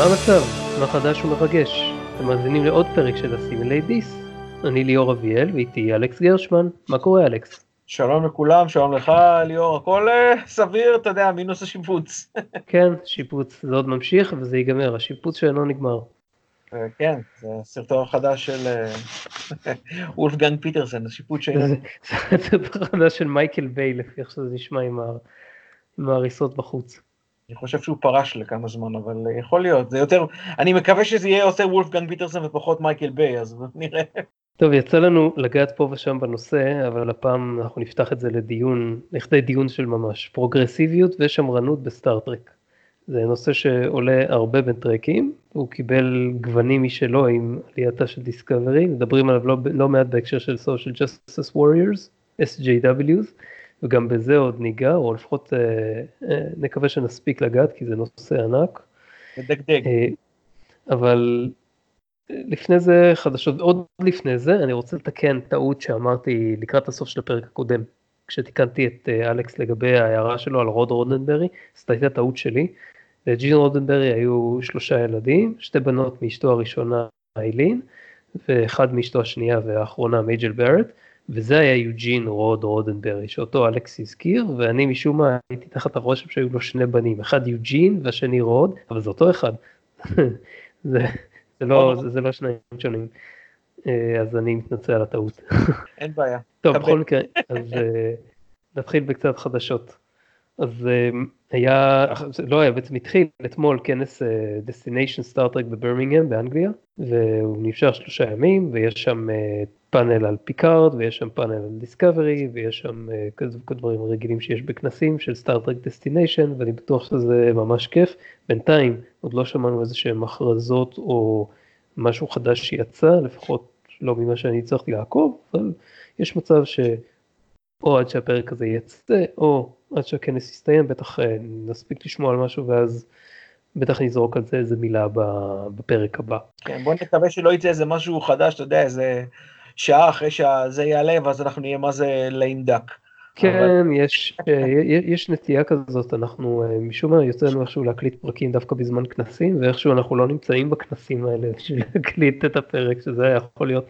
מה המצב? מה חדש ומרגש? אתם מאזינים לעוד פרק של הסימילי דיס. אני ליאור אביאל ואיתי אלכס גרשמן. מה קורה אלכס? שלום לכולם, שלום לך ליאור, הכל אה, סביר, אתה יודע, מינוס השיפוץ. כן, שיפוץ, זה עוד ממשיך וזה ייגמר, השיפוץ שאינו נגמר. אה, כן, זה הסרטון החדש של אה, וולפגנג פיטרסן, השיפוץ שאינו... זה הסרטון החדש של מייקל ביי לפי איך שזה נשמע עם ההריסות בחוץ. אני חושב שהוא פרש לכמה זמן, אבל אה, יכול להיות, זה יותר, אני מקווה שזה יהיה יותר וולפגנג פיטרסן ופחות מייקל ביי, אז נראה. טוב, יצא לנו לגעת פה ושם בנושא, אבל הפעם אנחנו נפתח את זה לדיון, לכדי דיון של ממש, פרוגרסיביות ושמרנות בסטאר טרק. זה נושא שעולה הרבה בין טרקים, הוא קיבל גוונים משלו עם עלייתה של דיסקאברי, מדברים עליו לא, לא מעט בהקשר של social justice warriors, SJWs, וגם בזה עוד ניגע, או לפחות אה, אה, נקווה שנספיק לגעת, כי זה נושא ענק. מדגדג. אה, אבל אה, לפני זה חדשות, עוד לפני זה אני רוצה לתקן טעות שאמרתי לקראת הסוף של הפרק הקודם, כשתיקנתי את אה, אלכס לגבי ההערה שלו על רוד רודנברי, זאת הייתה טעות שלי. לג'ין רודנברי היו שלושה ילדים, שתי בנות מאשתו הראשונה איילין, ואחד מאשתו השנייה והאחרונה מייג'ל ברט, וזה היה יוג'ין רוד רודנברי, שאותו אלכס הזכיר, ואני משום מה הייתי תחת הרושם שהיו לו שני בנים, אחד יוג'ין והשני רוד, אבל זה אותו אחד. זה, זה, לא, זה, זה לא שניים שונים. אה, אז אני מתנצל על הטעות. אין בעיה. טוב. בכל מקרה, אז אה, נתחיל בקצת חדשות. אז אה, היה, לא היה, בעצם התחיל אתמול כנס Destination Star Trek בברמינגהם באנגליה, והוא נמשך שלושה ימים, ויש שם אה, פאנל על פיקארד, ויש שם פאנל על דיסקאברי, ויש שם אה, כזה כל הדברים הרגילים שיש בכנסים של סטאר טרק Destination, ואני בטוח שזה ממש כיף. בינתיים עוד לא שמענו איזה שהם הכרזות או משהו חדש שיצא, לפחות לא ממה שאני הצלחתי לעקוב, אבל יש מצב שאו עד שהפרק הזה יצא, או עד שהכנס יסתיים, בטח אה, נספיק לשמוע על משהו ואז בטח נזרוק על זה איזה מילה בפרק הבא. כן, בוא נקווה שלא יצא איזה משהו חדש, אתה יודע, איזה שעה אחרי שזה יעלה, ואז אנחנו נהיה מה זה ליים דק. כן, יש, אה, יש נטייה כזאת, אנחנו אה, משום מה יוצא לנו איכשהו להקליט פרקים דווקא בזמן כנסים, ואיכשהו אנחנו לא נמצאים בכנסים האלה בשביל להקליט את הפרק, שזה היה יכול להיות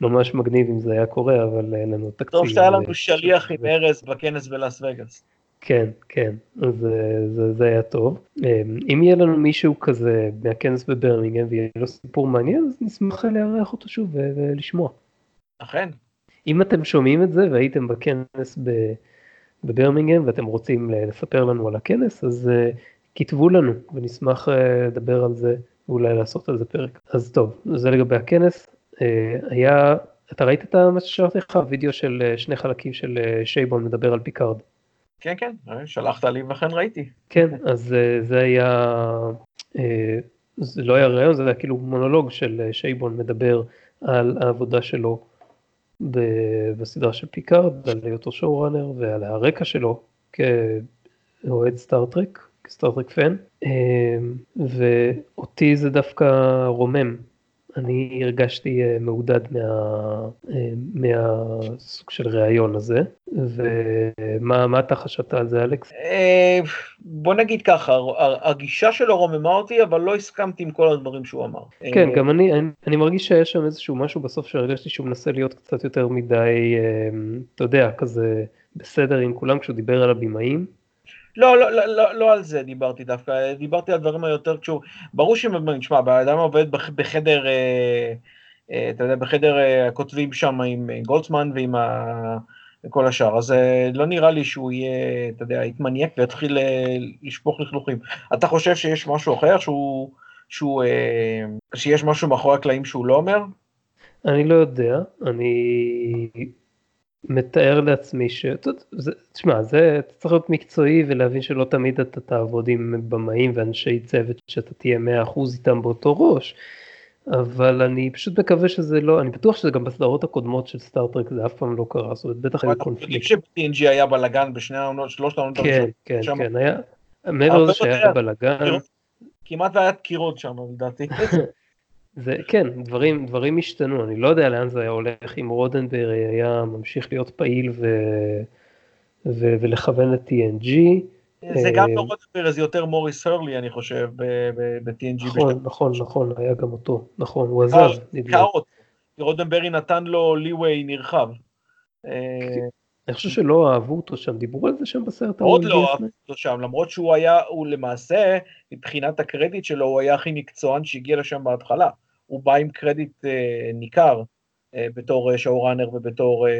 ממש מגניב אם זה היה קורה, אבל אין לנו תקציב. טוב שהיה אה, לנו שליח עם. ארז בכנס בלאס וגאס. כן, כן, אז אה, זה, זה היה טוב. אה, אם יהיה לנו מישהו כזה מהכנס בברמינגהם ויהיה לו סיפור מעניין, אז נשמח לארח אותו שוב ולשמוע. אכן. אם אתם שומעים את זה והייתם בכנס בברמינגהם ואתם רוצים לספר לנו על הכנס, אז uh, כתבו לנו ונשמח uh, לדבר על זה ואולי לעשות על זה פרק. אז טוב, זה לגבי הכנס. Uh, היה, אתה ראית את מה ששלחתי לך? וידאו של uh, שני חלקים של uh, שייבון מדבר על פיקארד. כן, כן, שלחת לי ואכן ראיתי. כן, אז אה, זה היה, אה, זה לא היה ראיון, זה היה כאילו מונולוג של אה, שייבון מדבר על העבודה שלו בסדרה של פיקארד, על היותו showrunner ועל הרקע שלו כאוהד סטאר טרק, כ Star Trek fan, אה, ואותי זה דווקא רומם. אני הרגשתי אה, מעודד מה, אה, מהסוג של ראיון הזה, ומה מה אתה חשבת על זה אלכס? אה, בוא נגיד ככה, הגישה שלו רוממה אותי, אבל לא הסכמתי עם כל הדברים שהוא אמר. כן, גם אני, אני, אני מרגיש שהיה שם איזשהו משהו בסוף שהרגשתי שהוא מנסה להיות קצת יותר מדי, אתה יודע, כזה בסדר עם כולם כשהוא דיבר על הבמאים. לא, לא, לא, לא, לא על זה דיברתי דווקא, דיברתי על דברים היותר קשור, ברור שאם, תשמע, האדם עובד בח- בחדר, אה, אה, אתה יודע, בחדר אה, הכותבים שם עם גולדסמן ועם ה... כל השאר, אז לא נראה לי שהוא יהיה, אתה יודע, יתמניאק ויתחיל לשפוך לכלוכים. אתה חושב שיש משהו אחר, שהוא, שהוא, שיש משהו מאחורי הקלעים שהוא לא אומר? אני לא יודע, אני מתאר לעצמי ש... תשמע, זה צריך להיות מקצועי ולהבין שלא תמיד אתה תעבוד עם במאים ואנשי צוות שאתה תהיה 100% איתם באותו ראש. אבל אני פשוט מקווה שזה לא, אני בטוח שזה גם בסדרות הקודמות של סטארטרק זה אף פעם לא קרה, זאת אומרת בטח היו אנחנו יודעים קונפליקטים. שב-TNG היה בלאגן בשני העונות, שלושת העונות כן. כן, כן, היה, מעבר לזה שהיה. בלאגן, כמעט והיה דקירות שם לדעתי. זה כן, דברים, דברים השתנו, אני לא יודע לאן זה היה הולך, אם רודנברי היה ממשיך להיות פעיל ו, ו, ולכוון את TNG, זה גם לא רודנברג, זה יותר מוריס הרלי, אני חושב, ב-TNG. נכון, נכון, נכון, היה גם אותו, נכון, הוא עזב. כי רודנברי נתן לו ליווי נרחב. אני חושב שלא אהבו אותו שם, דיברו על זה שם בסרט מאוד לא אהבו אותו שם, למרות שהוא היה, הוא למעשה, מבחינת הקרדיט שלו, הוא היה הכי מקצוען שהגיע לשם בהתחלה. הוא בא עם קרדיט אה, ניכר אה, בתור שואו ראנר ובתור אה,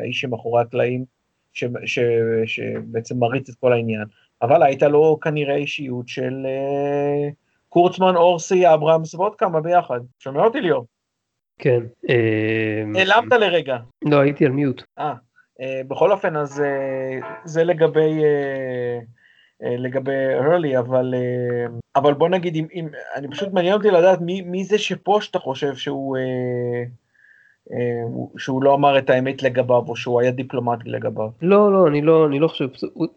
האיש שמאחורי הקלעים, ש, ש, שבעצם מריץ את כל העניין. אבל הייתה לו כנראה אישיות של אה, קורצמן, אורסי, אברהמס ועוד כמה ביחד. שומע אותי ליאור? כן. נעלמת לרגע. לא, הייתי על מיוט. אה. Uh, בכל אופן, אז uh, זה לגבי, uh, לגבי הרלי, אבל, אבל בוא נגיד, אם, אם, אני פשוט מעניין אותי לדעת מי, מי זה שפה שאתה חושב שהוא, uh, uh, שהוא לא אמר את האמת לגביו, או שהוא היה דיפלומטי לגביו. לא, לא, אני לא, אני לא חושב,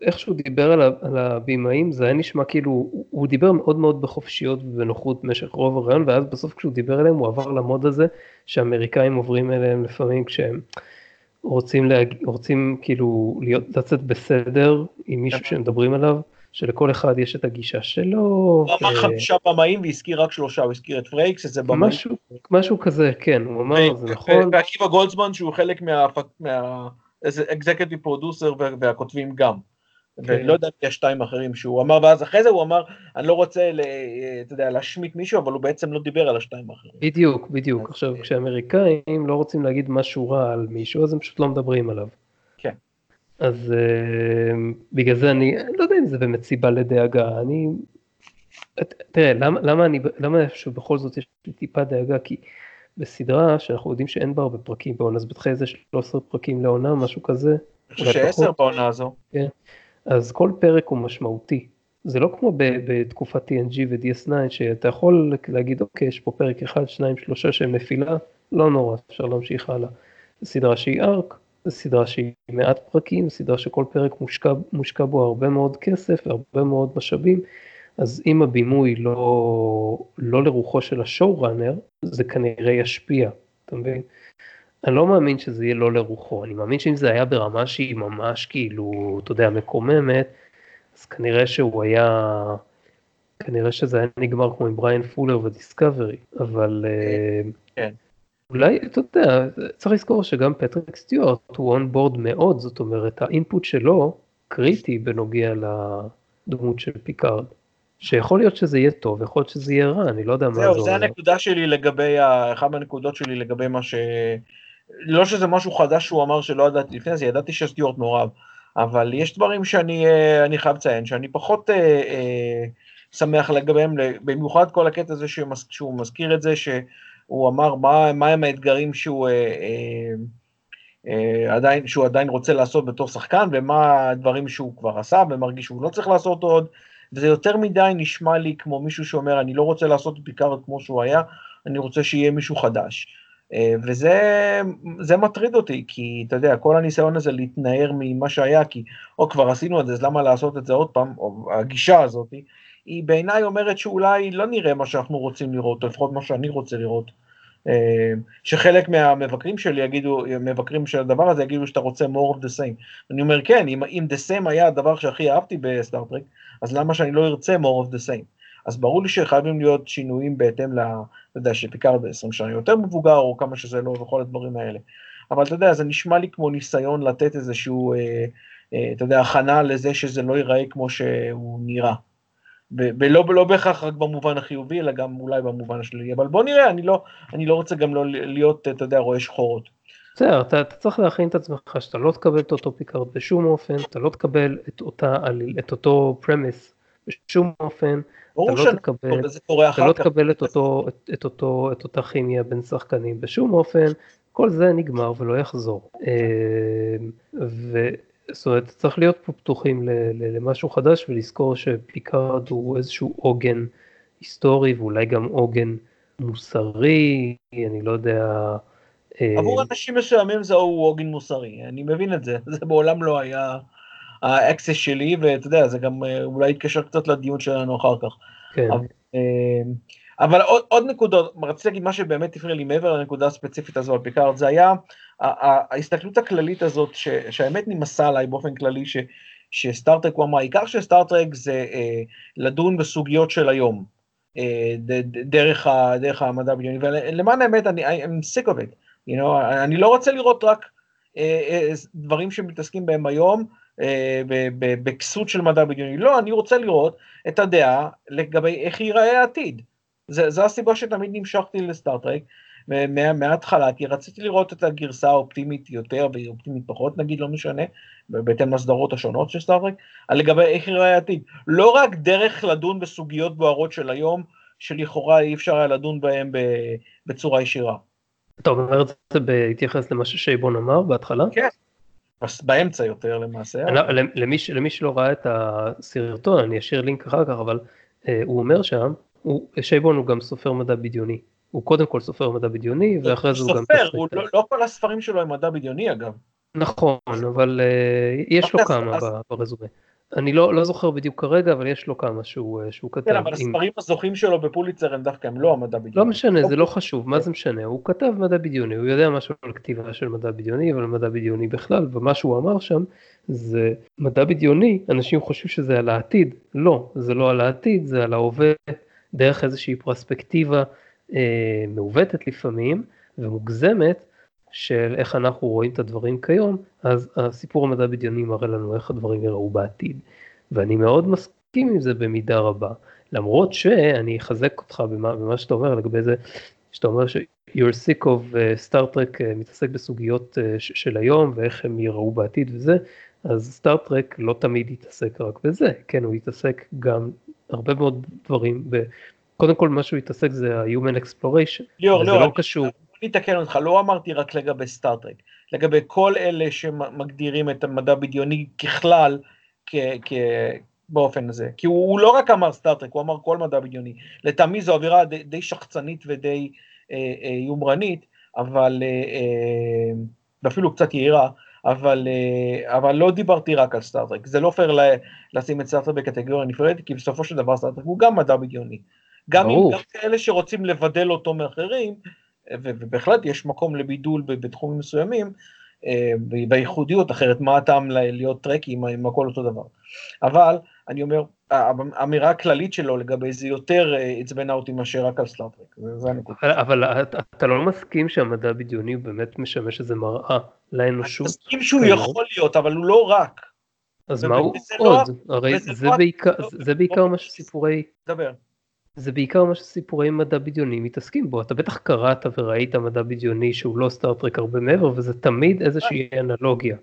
איך שהוא דיבר על, על הבימאים, זה היה נשמע כאילו, הוא, הוא דיבר מאוד מאוד בחופשיות ובנוחות במשך רוב הראיון, ואז בסוף כשהוא דיבר אליהם, הוא עבר ל mode הזה, שאמריקאים עוברים אליהם לפעמים כשהם... רוצים, להג... רוצים כאילו להיות, לצאת בסדר עם מישהו כן. שמדברים עליו, שלכל אחד יש את הגישה שלו. הוא אמר חמישה במאים והזכיר רק שלושה, הוא הזכיר את פרייקס, איזה במאים. משהו, כזה, כן, הוא אמר, זה נכון. ועקיבא גולדזמן שהוא חלק מה... מה... איזה אקזקטיב פרודוסר והכותבים גם. כן. ולא יודע אם יש שתיים אחרים שהוא אמר, ואז אחרי זה הוא אמר, אני לא רוצה, אתה יודע, להשמיט מישהו, אבל הוא בעצם לא דיבר על השתיים האחרים. בדיוק, בדיוק. עכשיו, כשאמריקאים לא רוצים להגיד משהו רע על מישהו, אז הם פשוט לא מדברים עליו. אז בגלל זה אני, לא יודע אם זה באמת סיבה לדאגה, אני... תראה, למה, למה אני, למה שבכל זאת יש לי טיפה דאגה? כי בסדרה שאנחנו יודעים שאין בה הרבה פרקים בעונה, אז בטח איזה 13 פרקים לעונה, משהו כזה. אני חושב שעשר בעונה הזו. כן. אז כל פרק הוא משמעותי. זה לא כמו בתקופת TNG ו-DS9 שאתה יכול להגיד אוקיי יש פה פרק אחד, שניים, שלושה שהם נפילה, לא נורא, אפשר להמשיך הלאה. סדרה שהיא ארק, זו סדרה שהיא מעט פרקים, סדרה שכל פרק מושקע, מושקע בו הרבה מאוד כסף והרבה מאוד משאבים, אז אם הבימוי לא, לא לרוחו של ה showrunner, זה כנראה ישפיע, אתה מבין? אני לא מאמין שזה יהיה לא לרוחו, אני מאמין שאם זה היה ברמה שהיא ממש כאילו, אתה יודע, מקוממת, אז כנראה שהוא היה, כנראה שזה היה נגמר כמו עם בריין פולר ודיסקאברי, אבל כן. כן. אולי, אתה יודע, צריך לזכור שגם פטריק סטיוארט הוא on board מאוד, זאת אומרת, ה input שלו קריטי בנוגע לדמות של פיקארד. שיכול להיות שזה יהיה טוב, יכול להיות שזה יהיה רע, אני לא יודע מה זה אומר. זהו, זה הנקודה שלי לגבי, אחת מהנקודות שלי לגבי מה ש... לא שזה משהו חדש שהוא אמר שלא ידעתי לפני זה, ידעתי שסטיוארט מעורב, אבל יש דברים שאני אה, חייב לציין, שאני פחות אה, אה, שמח לגביהם, במיוחד כל הקטע הזה שהוא מזכיר את זה, שהוא אמר מה, מה הם האתגרים שהוא, אה, אה, אה, עדיין, שהוא עדיין רוצה לעשות בתור שחקן, ומה הדברים שהוא כבר עשה ומרגיש שהוא לא צריך לעשות עוד, וזה יותר מדי נשמע לי כמו מישהו שאומר, אני לא רוצה לעשות ביקורת כמו שהוא היה, אני רוצה שיהיה מישהו חדש. אה, וזה מטריד אותי, כי אתה יודע, כל הניסיון הזה להתנער ממה שהיה, כי או כבר עשינו את זה, אז למה לעשות את זה עוד פעם, או הגישה הזאת, היא בעיניי אומרת שאולי לא נראה מה שאנחנו רוצים לראות, או לפחות מה שאני רוצה לראות. אה, שחלק מהמבקרים שלי יגידו, מבקרים של הדבר הזה יגידו שאתה רוצה more of the same. אני אומר כן, אם, אם the same היה הדבר שהכי אהבתי בסטאר טרק, אז למה שאני לא ארצה more of the same? אז ברור לי שחייבים להיות שינויים בהתאם ל... אתה יודע, שפיקארד ב-20 שנה יותר מבוגר, או כמה שזה לא, וכל הדברים האלה. אבל אתה יודע, זה נשמע לי כמו ניסיון לתת איזשהו, אה, אה, אתה יודע, הכנה לזה שזה לא ייראה כמו שהוא נראה. ולא לא בהכרח רק במובן החיובי, אלא גם אולי במובן השלילי. אבל בוא נראה, אני לא, אני לא רוצה גם לא להיות, אתה יודע, רואה שחורות. בסדר, אתה, אתה צריך להכין את עצמך שאתה לא תקבל את אותו פיקארד בשום אופן, אתה לא תקבל את, אותה, את אותו פרמיס בשום אופן, אתה לא תקבל, אתה לא תקבל את, אותו, את, את, אותו, את אותה כימיה בין שחקנים בשום אופן, כל זה נגמר ולא יחזור. אה, זאת אומרת, צריך להיות פה פתוחים למשהו חדש ולזכור שפיקארד הוא איזשהו עוגן היסטורי ואולי גם עוגן מוסרי, אני לא יודע. אה, עבור אנשים מסוימים זהו עוגן מוסרי, אני מבין את זה, זה בעולם לא היה ה access שלי, ואתה יודע, זה גם אה, אולי יתקשר קצת לדיון שלנו אחר כך. כן. אבל, אה, אבל עוד, עוד נקודות, רציתי להגיד מה שבאמת הפריע לי מעבר לנקודה הספציפית הזו על פיקארד, זה היה ההסתכלות הכללית הזאת, ש, שהאמת נמאסה עליי באופן כללי, ש, שסטארט-טרק הוא אמר, העיקר של סטארט-טרק זה אה, לדון בסוגיות של היום, אה, ד, דרך, ה, דרך המדע הבדיוני, ולמען האמת, אני I'm sick of it, you know, אני לא רוצה לראות רק אה, אה, דברים שמתעסקים בהם היום, אה, בכסות של מדע בדיוני, לא, אני רוצה לראות את הדעה לגבי איך ייראה העתיד. זו הסיבה שתמיד נמשכתי לסטארט-טרק, מההתחלה, כי רציתי לראות את הגרסה האופטימית יותר ואופטימית פחות, נגיד, לא משנה, בהתאם לסדרות השונות של סטארטרק, לגבי איך יראה העתיד. לא רק דרך לדון בסוגיות בוערות של היום, שלכאורה אי אפשר היה לדון בהן בצורה ישירה. אתה אומר את זה בהתייחס למה ששייבון אמר בהתחלה? כן. באמצע יותר למעשה. למי, למי שלא ראה את הסרטון, אני אשאיר לינק אחר כך, אבל אה, הוא אומר שם, הוא, שייבון הוא גם סופר מדע בדיוני. הוא קודם כל סופר מדע בדיוני, ואחרי זה הוא גם... סופר, הוא לא, לא כל הספרים שלו הם מדע בדיוני אגב. נכון, אבל uh, יש לו כמה אז... ברזומה. אני לא, לא זוכר בדיוק כרגע, אבל יש לו כמה שהוא, אה, שהוא כתב. כן, אבל עם... הספרים הזוכים שלו בפוליצר הם דווקא הם לא המדע בדיוני. לא משנה, זה לא חשוב, מה זה משנה? הוא כתב מדע בדיוני, הוא יודע משהו על כתיבה של מדע בדיוני, אבל מדע בדיוני בכלל, ומה שהוא אמר שם זה מדע בדיוני, אנשים חושבים שזה על העתיד, לא, זה לא על העתיד, זה על ההווה, דרך איזושהי פרספקטיבה אה, מעוותת לפעמים ומוגזמת של איך אנחנו רואים את הדברים כיום, אז הסיפור המדע בדיוני מראה לנו איך הדברים יראו בעתיד. ואני מאוד מסכים עם זה במידה רבה, למרות שאני אחזק אותך במה, במה שאתה אומר לגבי זה, שאתה אומר ש- you're sick of uh, Star Trek uh, מתעסק בסוגיות uh, של היום ואיך הם יראו בעתיד וזה, אז סטארט-טרק לא תמיד יתעסק רק בזה, כן, הוא יתעסק גם הרבה מאוד דברים קודם כל מה שהוא התעסק זה ה Human Exploration, ליאור, ליאור, לא קשור. אני אתקן אותך, לא אמרתי רק לגבי סטאר טרק, לגבי כל אלה שמגדירים את המדע בדיוני ככלל, כ, כ, באופן הזה. כי הוא, הוא לא רק אמר סטאר טרק, הוא אמר כל מדע בדיוני. לטעמי זו אמירה די, די שחצנית ודי אה, אה, יומרנית, אבל, אה, אה, ואפילו קצת יהירה, אבל, אה, אבל לא דיברתי רק על סטאר טרק. זה לא פייר לשים את סטאר טרק בקטגוריה נפרדת, כי בסופו של דבר סטאר טרק הוא גם מדע בדיוני. גם אם גם כאלה שרוצים לבדל אותו מאחרים, ובהחלט יש מקום לבידול בתחומים מסוימים, אה, בייחודיות, אחרת מה הטעם להיות טרקי אם הכל אותו דבר. אבל אני אומר, האמירה הכללית שלו לגבי זה יותר אה, עצבנה אותי מאשר רק על סטאר טרק, זה הנקודה. אבל אתה לא מסכים שהמדע הבדיוני הוא באמת משמש איזה מראה לאנושות? אני מסכים שהוא יכול להיות, אבל הוא לא רק. אז מה הוא לא עוד? הרי זה לא- בעיקר מה שסיפורי... דבר. זה בעיקר מה שסיפורי מדע בדיוני מתעסקים בו. אתה בטח קראת וראית מדע בדיוני שהוא לא סטארט-טרק הרבה מעבר, וזה תמיד איזושהי אנלוגיה,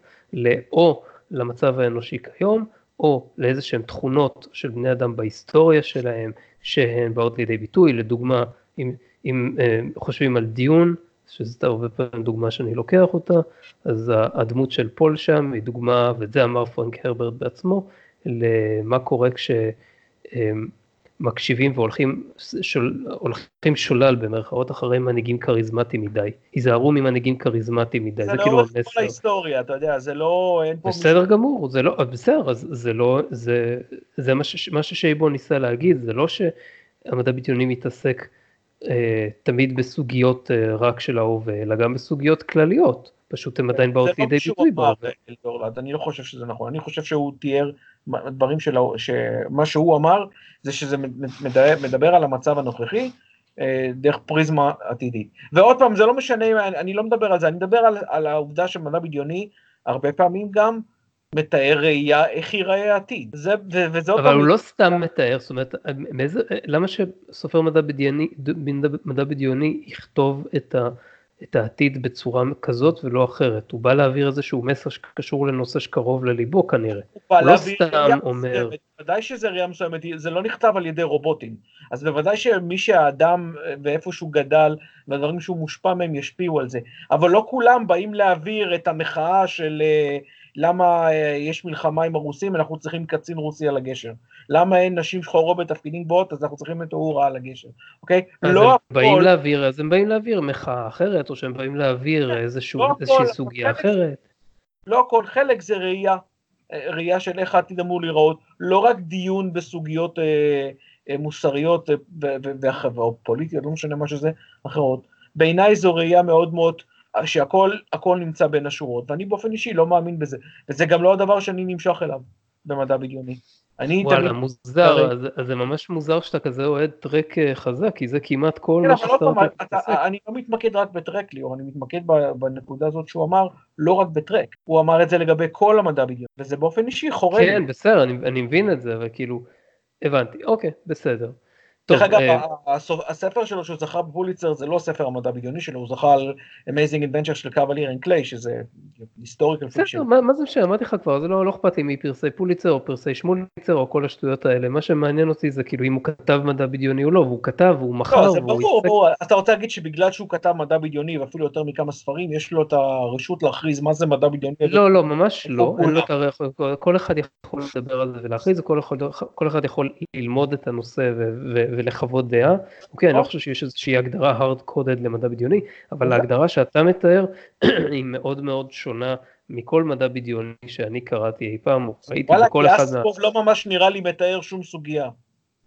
או למצב האנושי כיום, או לאיזה שהן תכונות של בני אדם בהיסטוריה שלהם, שהן באות לידי ביטוי, לדוגמה, אם, אם אה, חושבים על דיון, שזאת הרבה פעמים דוגמה שאני לוקח אותה, אז הדמות של פול שם היא דוגמה, ואת זה אמר פרנק הרברט בעצמו, למה קורה כש... אה, מקשיבים והולכים שול, הולכים שולל במרכאות אחרי מנהיגים כריזמטיים מדי. היזהרו ממנהיגים כריזמטיים מדי, זה, זה כאילו המסר. זה לאורך כל ההיסטוריה, אתה יודע, זה לא. בסדר מישהו... גמור, זה לא, בסדר, אז זה לא, זה, זה מה, ש, מה ששייבון ניסה להגיד, זה לא שהמדע בדיוני מתעסק אה, תמיד בסוגיות אה, רק של ההווה, אלא גם בסוגיות כלליות. פשוט הם עדיין באות לידי ביטוי בהווה. אני לא חושב שזה נכון, אני חושב שהוא תיאר דברים שלו, שמה שהוא אמר זה שזה מדבר, מדבר על המצב הנוכחי אה, דרך פריזמה עתידית. ועוד פעם, זה לא משנה, אני, אני לא מדבר על זה, אני מדבר על, על העובדה שמדע בדיוני הרבה פעמים גם מתאר ראייה איך ייראה העתיד. זה, ו, וזה אבל הוא לא סתם מתאר, זאת אומרת, מאיזה, למה שסופר מדע בדיוני, מדע בדיוני יכתוב את ה... את העתיד בצורה כזאת ולא אחרת, הוא בא להעביר איזשהו מסר שקשור לנושא שקרוב לליבו כנראה, הוא, הוא לא סתם אומר. בוודאי שזה ראייה מסוימת, זה לא נכתב על ידי רובוטים, אז בוודאי שמי שהאדם ואיפה שהוא גדל והדברים שהוא מושפע מהם ישפיעו על זה, אבל לא כולם באים להעביר את המחאה של אה, למה אה, יש מלחמה עם הרוסים, אנחנו צריכים קצין רוסי על הגשר. למה אין נשים שחורות בתפקידים בוט, אז אנחנו צריכים את אורה על הגשר, אוקיי? לא הם הכל... באים להעביר, אז הם באים להעביר מחאה אחרת, או שהם באים להעביר כן, לא איזושהי סוגיה אחרת. לא הכל, חלק זה ראייה, אה, ראייה של איך העתיד אמור להיראות, לא רק דיון בסוגיות אה, אה, מוסריות אה, או פוליטיות, לא משנה מה שזה, אחרות. בעיניי זו ראייה מאוד מאוד שהכל נמצא בין השורות, ואני באופן אישי לא מאמין בזה, וזה גם לא הדבר שאני נמשך אליו. במדע בדיוני. אני וואלה, תמיד... מוזר, אז, אז זה ממש מוזר שאתה כזה אוהד טרק אה, חזק, כי זה כמעט כל כן, מה אבל עוד פעם, שסטארט-טרק אתה- מתעסק. אני לא מתמקד רק בטרק, ליאור, אני מתמקד בנקודה הזאת שהוא אמר, לא רק בטרק. הוא אמר את זה לגבי כל המדע בדיוני, וזה באופן אישי חורה לי. כן, בסדר, אני, אני מבין את זה, אבל כאילו, הבנתי, אוקיי, בסדר. דרך אגב, אה, הספר שלו שהוא זכה בפוליצר זה לא ספר המדע בדיוני שלו, הוא זכה על Amazing Adventures של Kavalier and Clay, שזה historical fiction. מה, זה משנה, אמרתי לך כבר, זה לא, לא אכפת לי מפרסי פוליצר או פרסי שמוליצר או כל השטויות האלה, מה שמעניין אותי זה כאילו אם הוא כתב מדע בדיוני או לא, והוא כתב, והוא מכר, לא, זה והוא ברור, אתה רוצה להגיד שבגלל שהוא כתב מדע בדיוני ואפילו יותר מכמה ספרים, יש לו את הרשות להכריז מה זה מדע בדיוני. לא, לא, ממש לא, כל אחד יכול לדבר על זה ולהכריז, כל אחד יכול ללמוד את הנושא ולחוות דעה. אוקיי, אני לא חושב שיש איזושהי הגדרה hard coded למדע בדיוני, אבל אוקיי. ההגדרה שאתה מתאר היא מאוד מאוד שונה מכל מדע בדיוני שאני קראתי אי פעם, ראיתי וואלה, בכל אחד מה... אספוב לא ממש נראה לי מתאר שום סוגיה.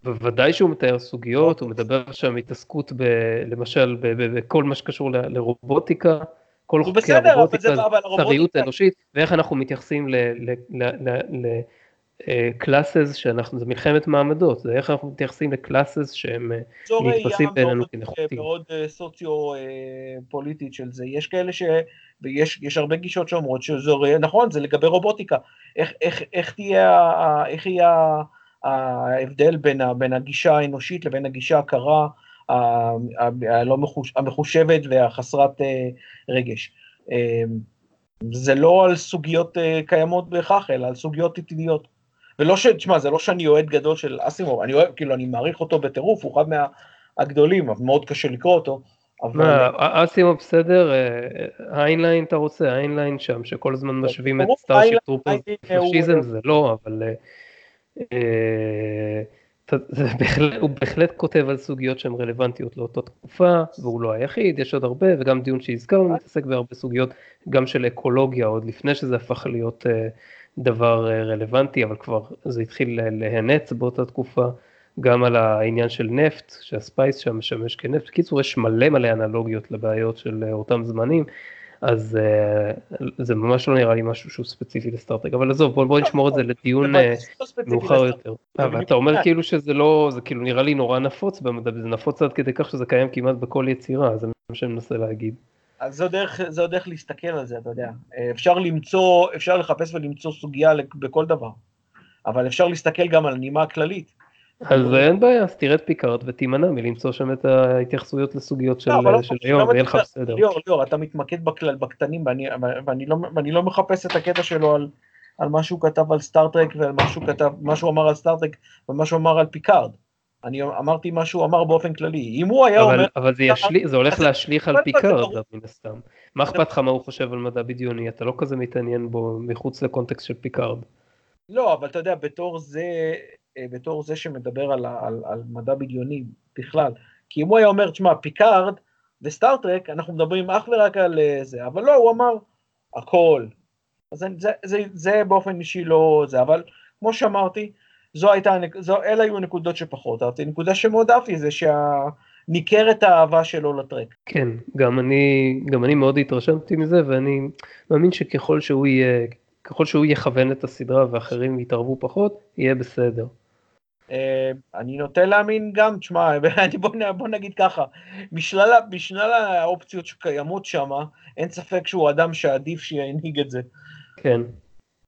בוודאי שהוא מתאר סוגיות, הוא אוקיי. מדבר שם התעסקות ב, למשל בכל מה שקשור לרובוטיקה, כל הוא חוקי הרובוטיקה, שריות אנושית, ואיך אנחנו מתייחסים לקלאסס שאנחנו, זה מלחמת מעמדות, זה איך אנחנו מתייחסים לקלאסס שהם זו ראייה נתפסים בינינו כנחותים. מאוד אה, אה, פוליטית של זה. יש כאלה ש... ויש יש הרבה גישות שאומרות ראייה, נכון, זה לגבי רובוטיקה. איך, איך, איך תהיה, איך יהיה ההבדל בין, בין הגישה האנושית לבין הגישה הקרה, הלא מחוש, המחושבת והחסרת אה, רגש. זה לא על סוגיות קיימות בהכרח, אלא על סוגיות עתידיות. ולא ש... תשמע, זה לא שאני אוהד גדול של אסימוב, אני אוהב, כאילו, אני מעריך אותו בטירוף, הוא אחד מהגדולים, אבל מאוד קשה לקרוא אותו. אבל... מה, אסימוב בסדר, אה, היינליין אתה רוצה, היינליין שם, שכל הזמן משווים את סטארשיפ טרופרס היינליין הוא- לפשיזם, זה לא, אבל אה, אה, הוא בהחלט כותב על סוגיות שהן רלוונטיות לאותה תקופה, והוא לא היחיד, יש עוד הרבה, וגם דיון שהזכרנו מתעסק בהרבה סוגיות, גם של אקולוגיה, עוד לפני שזה הפך להיות אה, דבר אה, רלוונטי, אבל כבר זה התחיל לה- להנץ באותה תקופה. גם על העניין של נפט, שהספייס שם משמש כנפט. בקיצור, יש מלא מלא אנלוגיות לבעיות של אה, אותם זמנים, אז uh, זה ממש לא נראה לי משהו שהוא ספציפי לסטארט-טק, אבל עזוב, בוא, בוא נשמור את זה לדיון זה אה, לא מאוחר. יותר. זה אבל אתה אומר. כאילו שזה לא, זה כאילו נראה לי נורא נפוץ במדע, וזה נפוץ עד כדי כך שזה קיים כמעט בכל יצירה, זה מה שאני מנסה להגיד. אז זו דרך, זו דרך להסתכל על זה, אתה יודע. אפשר למצוא, אפשר לחפש ולמצוא סוגיה בכל דבר, אבל אפשר להסתכל גם על הנימה הכללית. אז אין בעיה, אז תראה את פיקארד ותימנע מלמצוא שם את ההתייחסויות לסוגיות של, לא, אבל לא, של לא היום, ויהיה לך בסדר. ליאור, ליאור, אתה מתמקד בכלל, בקטנים, ואני, ואני, לא, ואני לא מחפש את הקטע שלו על, על מה שהוא כתב על סטארט-טרק ועל מה שהוא כתב, מה שהוא אמר על סטארט-טרק ומה שהוא אמר על פיקארד. אני אמרתי מה שהוא אמר באופן כללי. אם הוא היה אבל, אומר, אבל זה, ישלי, זה הולך להשליך על זה פיקארד. מן הסתם. מה אכפת לך מה הוא חושב על מדע בדיוני? אתה לא כזה מתעניין בו מחוץ לקונטקסט של פיקארד. לא, אבל אתה יודע, בתור זה, אה, בתור זה שמדבר על, על, על מדע בדיוני בכלל, כי אם הוא היה אומר, תשמע, פיקארד וסטארט-טרק, אנחנו מדברים אך ורק על אה, זה, אבל לא, הוא אמר הכל. אז אני- זה, זה, זה באופן אישי לא זה, אבל כמו שאמרתי, זו הייתה, זו, אלה היו הנקודות שפחות אהבתי. נקודה שמאוד אהבתי זה שניכרת האהבה שלו לטרק. כן, גם אני, גם אני מאוד התרשמתי מזה, ואני מאמין שככל שהוא יהיה, ככל שהוא יכוון את הסדרה ואחרים יתערבו פחות, יהיה בסדר. אה, אני נוטה להאמין גם, תשמע, בוא, בוא נגיד ככה, בשלל, בשלל האופציות שקיימות שם, אין ספק שהוא אדם שעדיף שינהיג את זה. כן.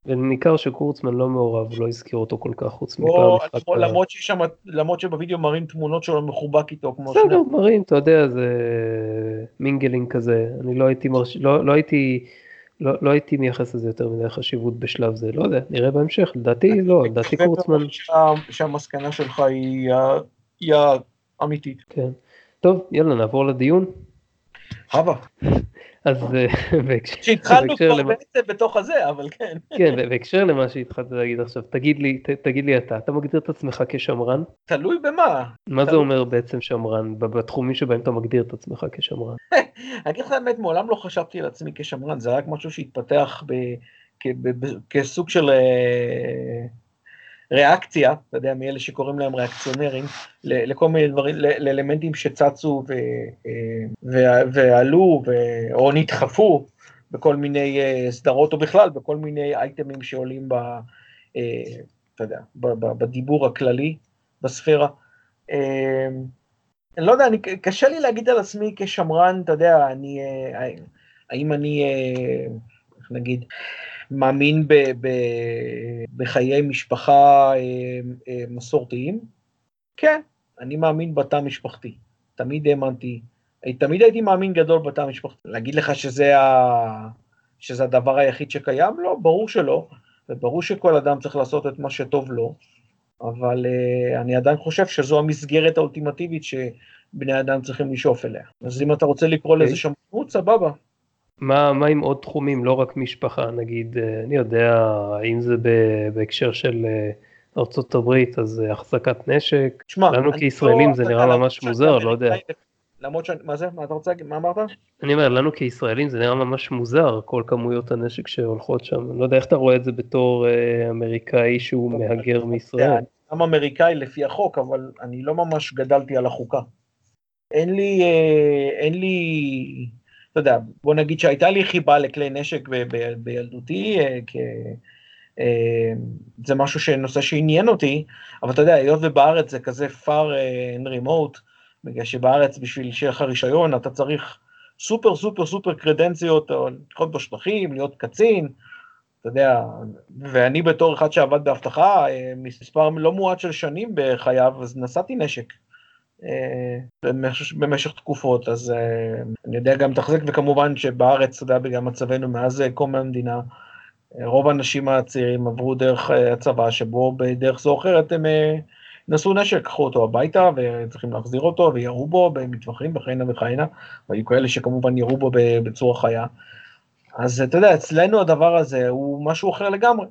וניכר שקורצמן לא מעורב, לא הזכיר אותו כל כך, חוץ מפעם אחת. למרות- ששם, למרות שבווידאו מראים תמונות שלו מחובק איתו, כמו בסדר, שני... מראים, אתה יודע, זה mingling כזה, אני לא הייתי מרש... לא, לא הייתי, לא, לא הייתי מייחס לזה יותר מדי חשיבות בשלב זה, לא יודע, נראה בהמשך, לדעתי לא, לדעתי קורצמן, שה- שהמסקנה שלך היא היא האמיתית. כן. טוב, יאללה, נעבור לדיון. הבה. אז אה, בהקשר- שהתחלנו כבר בעצם בתוך הזה, אבל כן. כן, בהקשר למה שהתחלת להגיד עכשיו, תגיד לי, תגיד לי אתה, אתה מגדיר את עצמך כשמרן? תלוי במה. מה זה. אומר בעצם שמרן, בתחומים שבהם אתה מגדיר את עצמך כשמרן? אני אגיד לך האמת, מעולם לא חשבתי על עצמי כשמרן, זה רק משהו שהתפתח כסוג של אה, ריאקציה, אתה יודע, מאלה שקוראים להם ריאקציונרים, לכל מיני דברים, לאלמנטים שצצו ו, אה, ו, ועלו, ו, או נדחפו בכל מיני אה, סדרות, או בכלל בכל מיני אייטמים שעולים ב, אתה יודע, בדיבור הכללי, בספירה. אני לא יודע, אני, קשה לי להגיד על עצמי כשמרן, אתה יודע, אני, האם אני, איך נגיד, מאמין ב, ב, בחיי משפחה מסורתיים? כן, אני מאמין בתא משפחתי. תמיד האמנתי, תמיד הייתי מאמין גדול בתא המשפחתי. להגיד לך שזה, ה... שזה הדבר היחיד שקיים? לא, ברור שלא, וברור שכל אדם צריך לעשות את מה שטוב לו, אבל uh, אני עדיין חושב שזו המסגרת האולטימטיבית שבני אדם צריכים לשאוף אליה. אז אם אתה רוצה לקרוא okay. לזה אוקיי. שמרנות, סבבה. מה, מה עם עוד תחומים, לא רק משפחה, נגיד, אה, אני יודע, האם זה בהקשר של אה, ארצות הברית, אז החזקת נשק, שמה, לנו כישראלים לא, זה נראה ממש מוזר, לא יודע. למרות ש... מה זה? מה אתה רוצה להגיד? מה אמרת? אני אומר, לנו כישראלים זה נראה ממש מוזר, כל כמויות הנשק שהולכות שם. אני לא יודע איך אתה רואה את זה בתור אה, אמריקאי שהוא מהגר מישראל. גם אמריקאי לפי החוק, אבל אני לא ממש גדלתי על החוקה. אין לי, אה, אין לי, אתה יודע, בוא נגיד שהייתה לי חיבה לכלי נשק בילדותי, אה, כ... זה משהו, שנושא שעניין אותי, אבל אתה יודע, היות ובארץ זה כזה far and remote, בגלל שבארץ בשביל שיהיה לך רישיון אתה צריך סופר סופר סופר קרדנציות, או לחיות בשטחים, להיות קצין, אתה יודע, ואני בתור אחד שעבד באבטחה, אה, מספר לא מועט של שנים בחייו, אז נשאתי נשק. אה, במשך, תקופות, אז אה, אני יודע גם לתחזק, וכמובן שבארץ, אתה יודע, בגלל מצבנו מאז קום המדינה, רוב האנשים הצעירים עברו דרך הצבא, שבו בדרך זו או אחרת הם נשאו נשק, קחו אותו הביתה וצריכים להחזיר אותו וירו בו במטווחים וכהנה וכהנה, והיו כאלה שכמובן ירו בו בצורה חיה. אז אתה יודע, אצלנו הדבר הזה הוא משהו אחר לגמרי.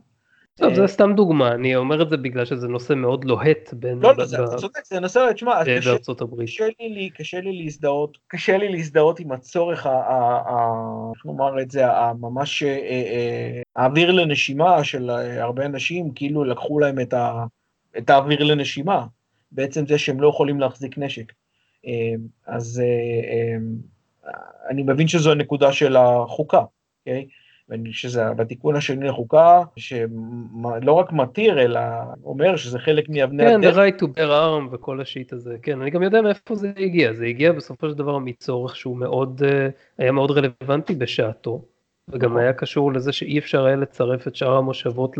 טוב, זה סתם דוגמה, אני אומר את זה בגלל שזה נושא מאוד לוהט בין... לא, לא, אתה צודק, זה נושא, תשמע, קשה לי להזדהות, קשה לי להזדהות עם הצורך, איך נאמר את זה, הממש אה, אה, האוויר לנשימה של הרבה אנשים, כאילו לקחו להם את האוויר לנשימה, בעצם זה שהם לא יכולים להחזיק נשק. אה, אז אה, אה, אני מבין שזו הנקודה של החוקה, אוקיי? שזה בתיקון השני לחוקה, שלא רק מתיר, אלא אומר שזה חלק מאבני כן, הדרך. כן, the right to bear arm וכל השיט הזה, כן, אני גם יודע מאיפה זה הגיע, זה הגיע בסופו של דבר מצורך שהוא מאוד, היה מאוד רלוונטי בשעתו, וגם נכון. היה קשור לזה שאי אפשר היה לצרף את שאר המושבות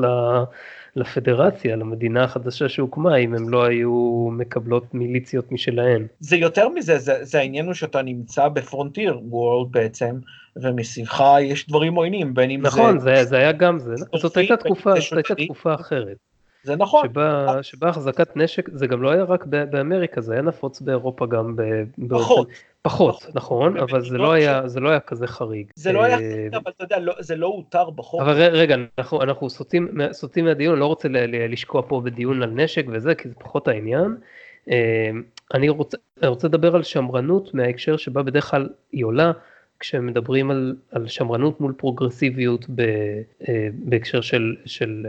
לפדרציה, למדינה החדשה שהוקמה, אם הם לא היו מקבלות מיליציות משלהן. זה יותר מזה, זה, זה העניין הוא שאתה נמצא בפרונטיר וורלד בעצם, ומסביבך יש דברים עוינים, בין אם נכון, זה... נכון, זה, זה היה גם זה, זאת הייתה תקופה, זאת הייתה תקופה אחרת. זה נכון. שבה, שבה החזקת נשק, זה גם לא היה רק באמריקה, זה היה נפוץ באירופה גם פחות. פחות, נכון, אבל זה לא, היה, זה לא היה כזה חריג. זה לא היה אה, חריג, אבל אתה יודע, לא, זה לא הותר בחוק. אבל רגע, אנחנו, אנחנו סוטים, סוטים מהדיון, לא רוצה לשקוע פה בדיון על נשק וזה, כי זה פחות העניין. אה, אני רוצה, אני רוצה לדבר על שמרנות מההקשר שבה בדרך כלל היא עולה, כשמדברים על, על שמרנות מול פרוגרסיביות ב, אה, בהקשר של, של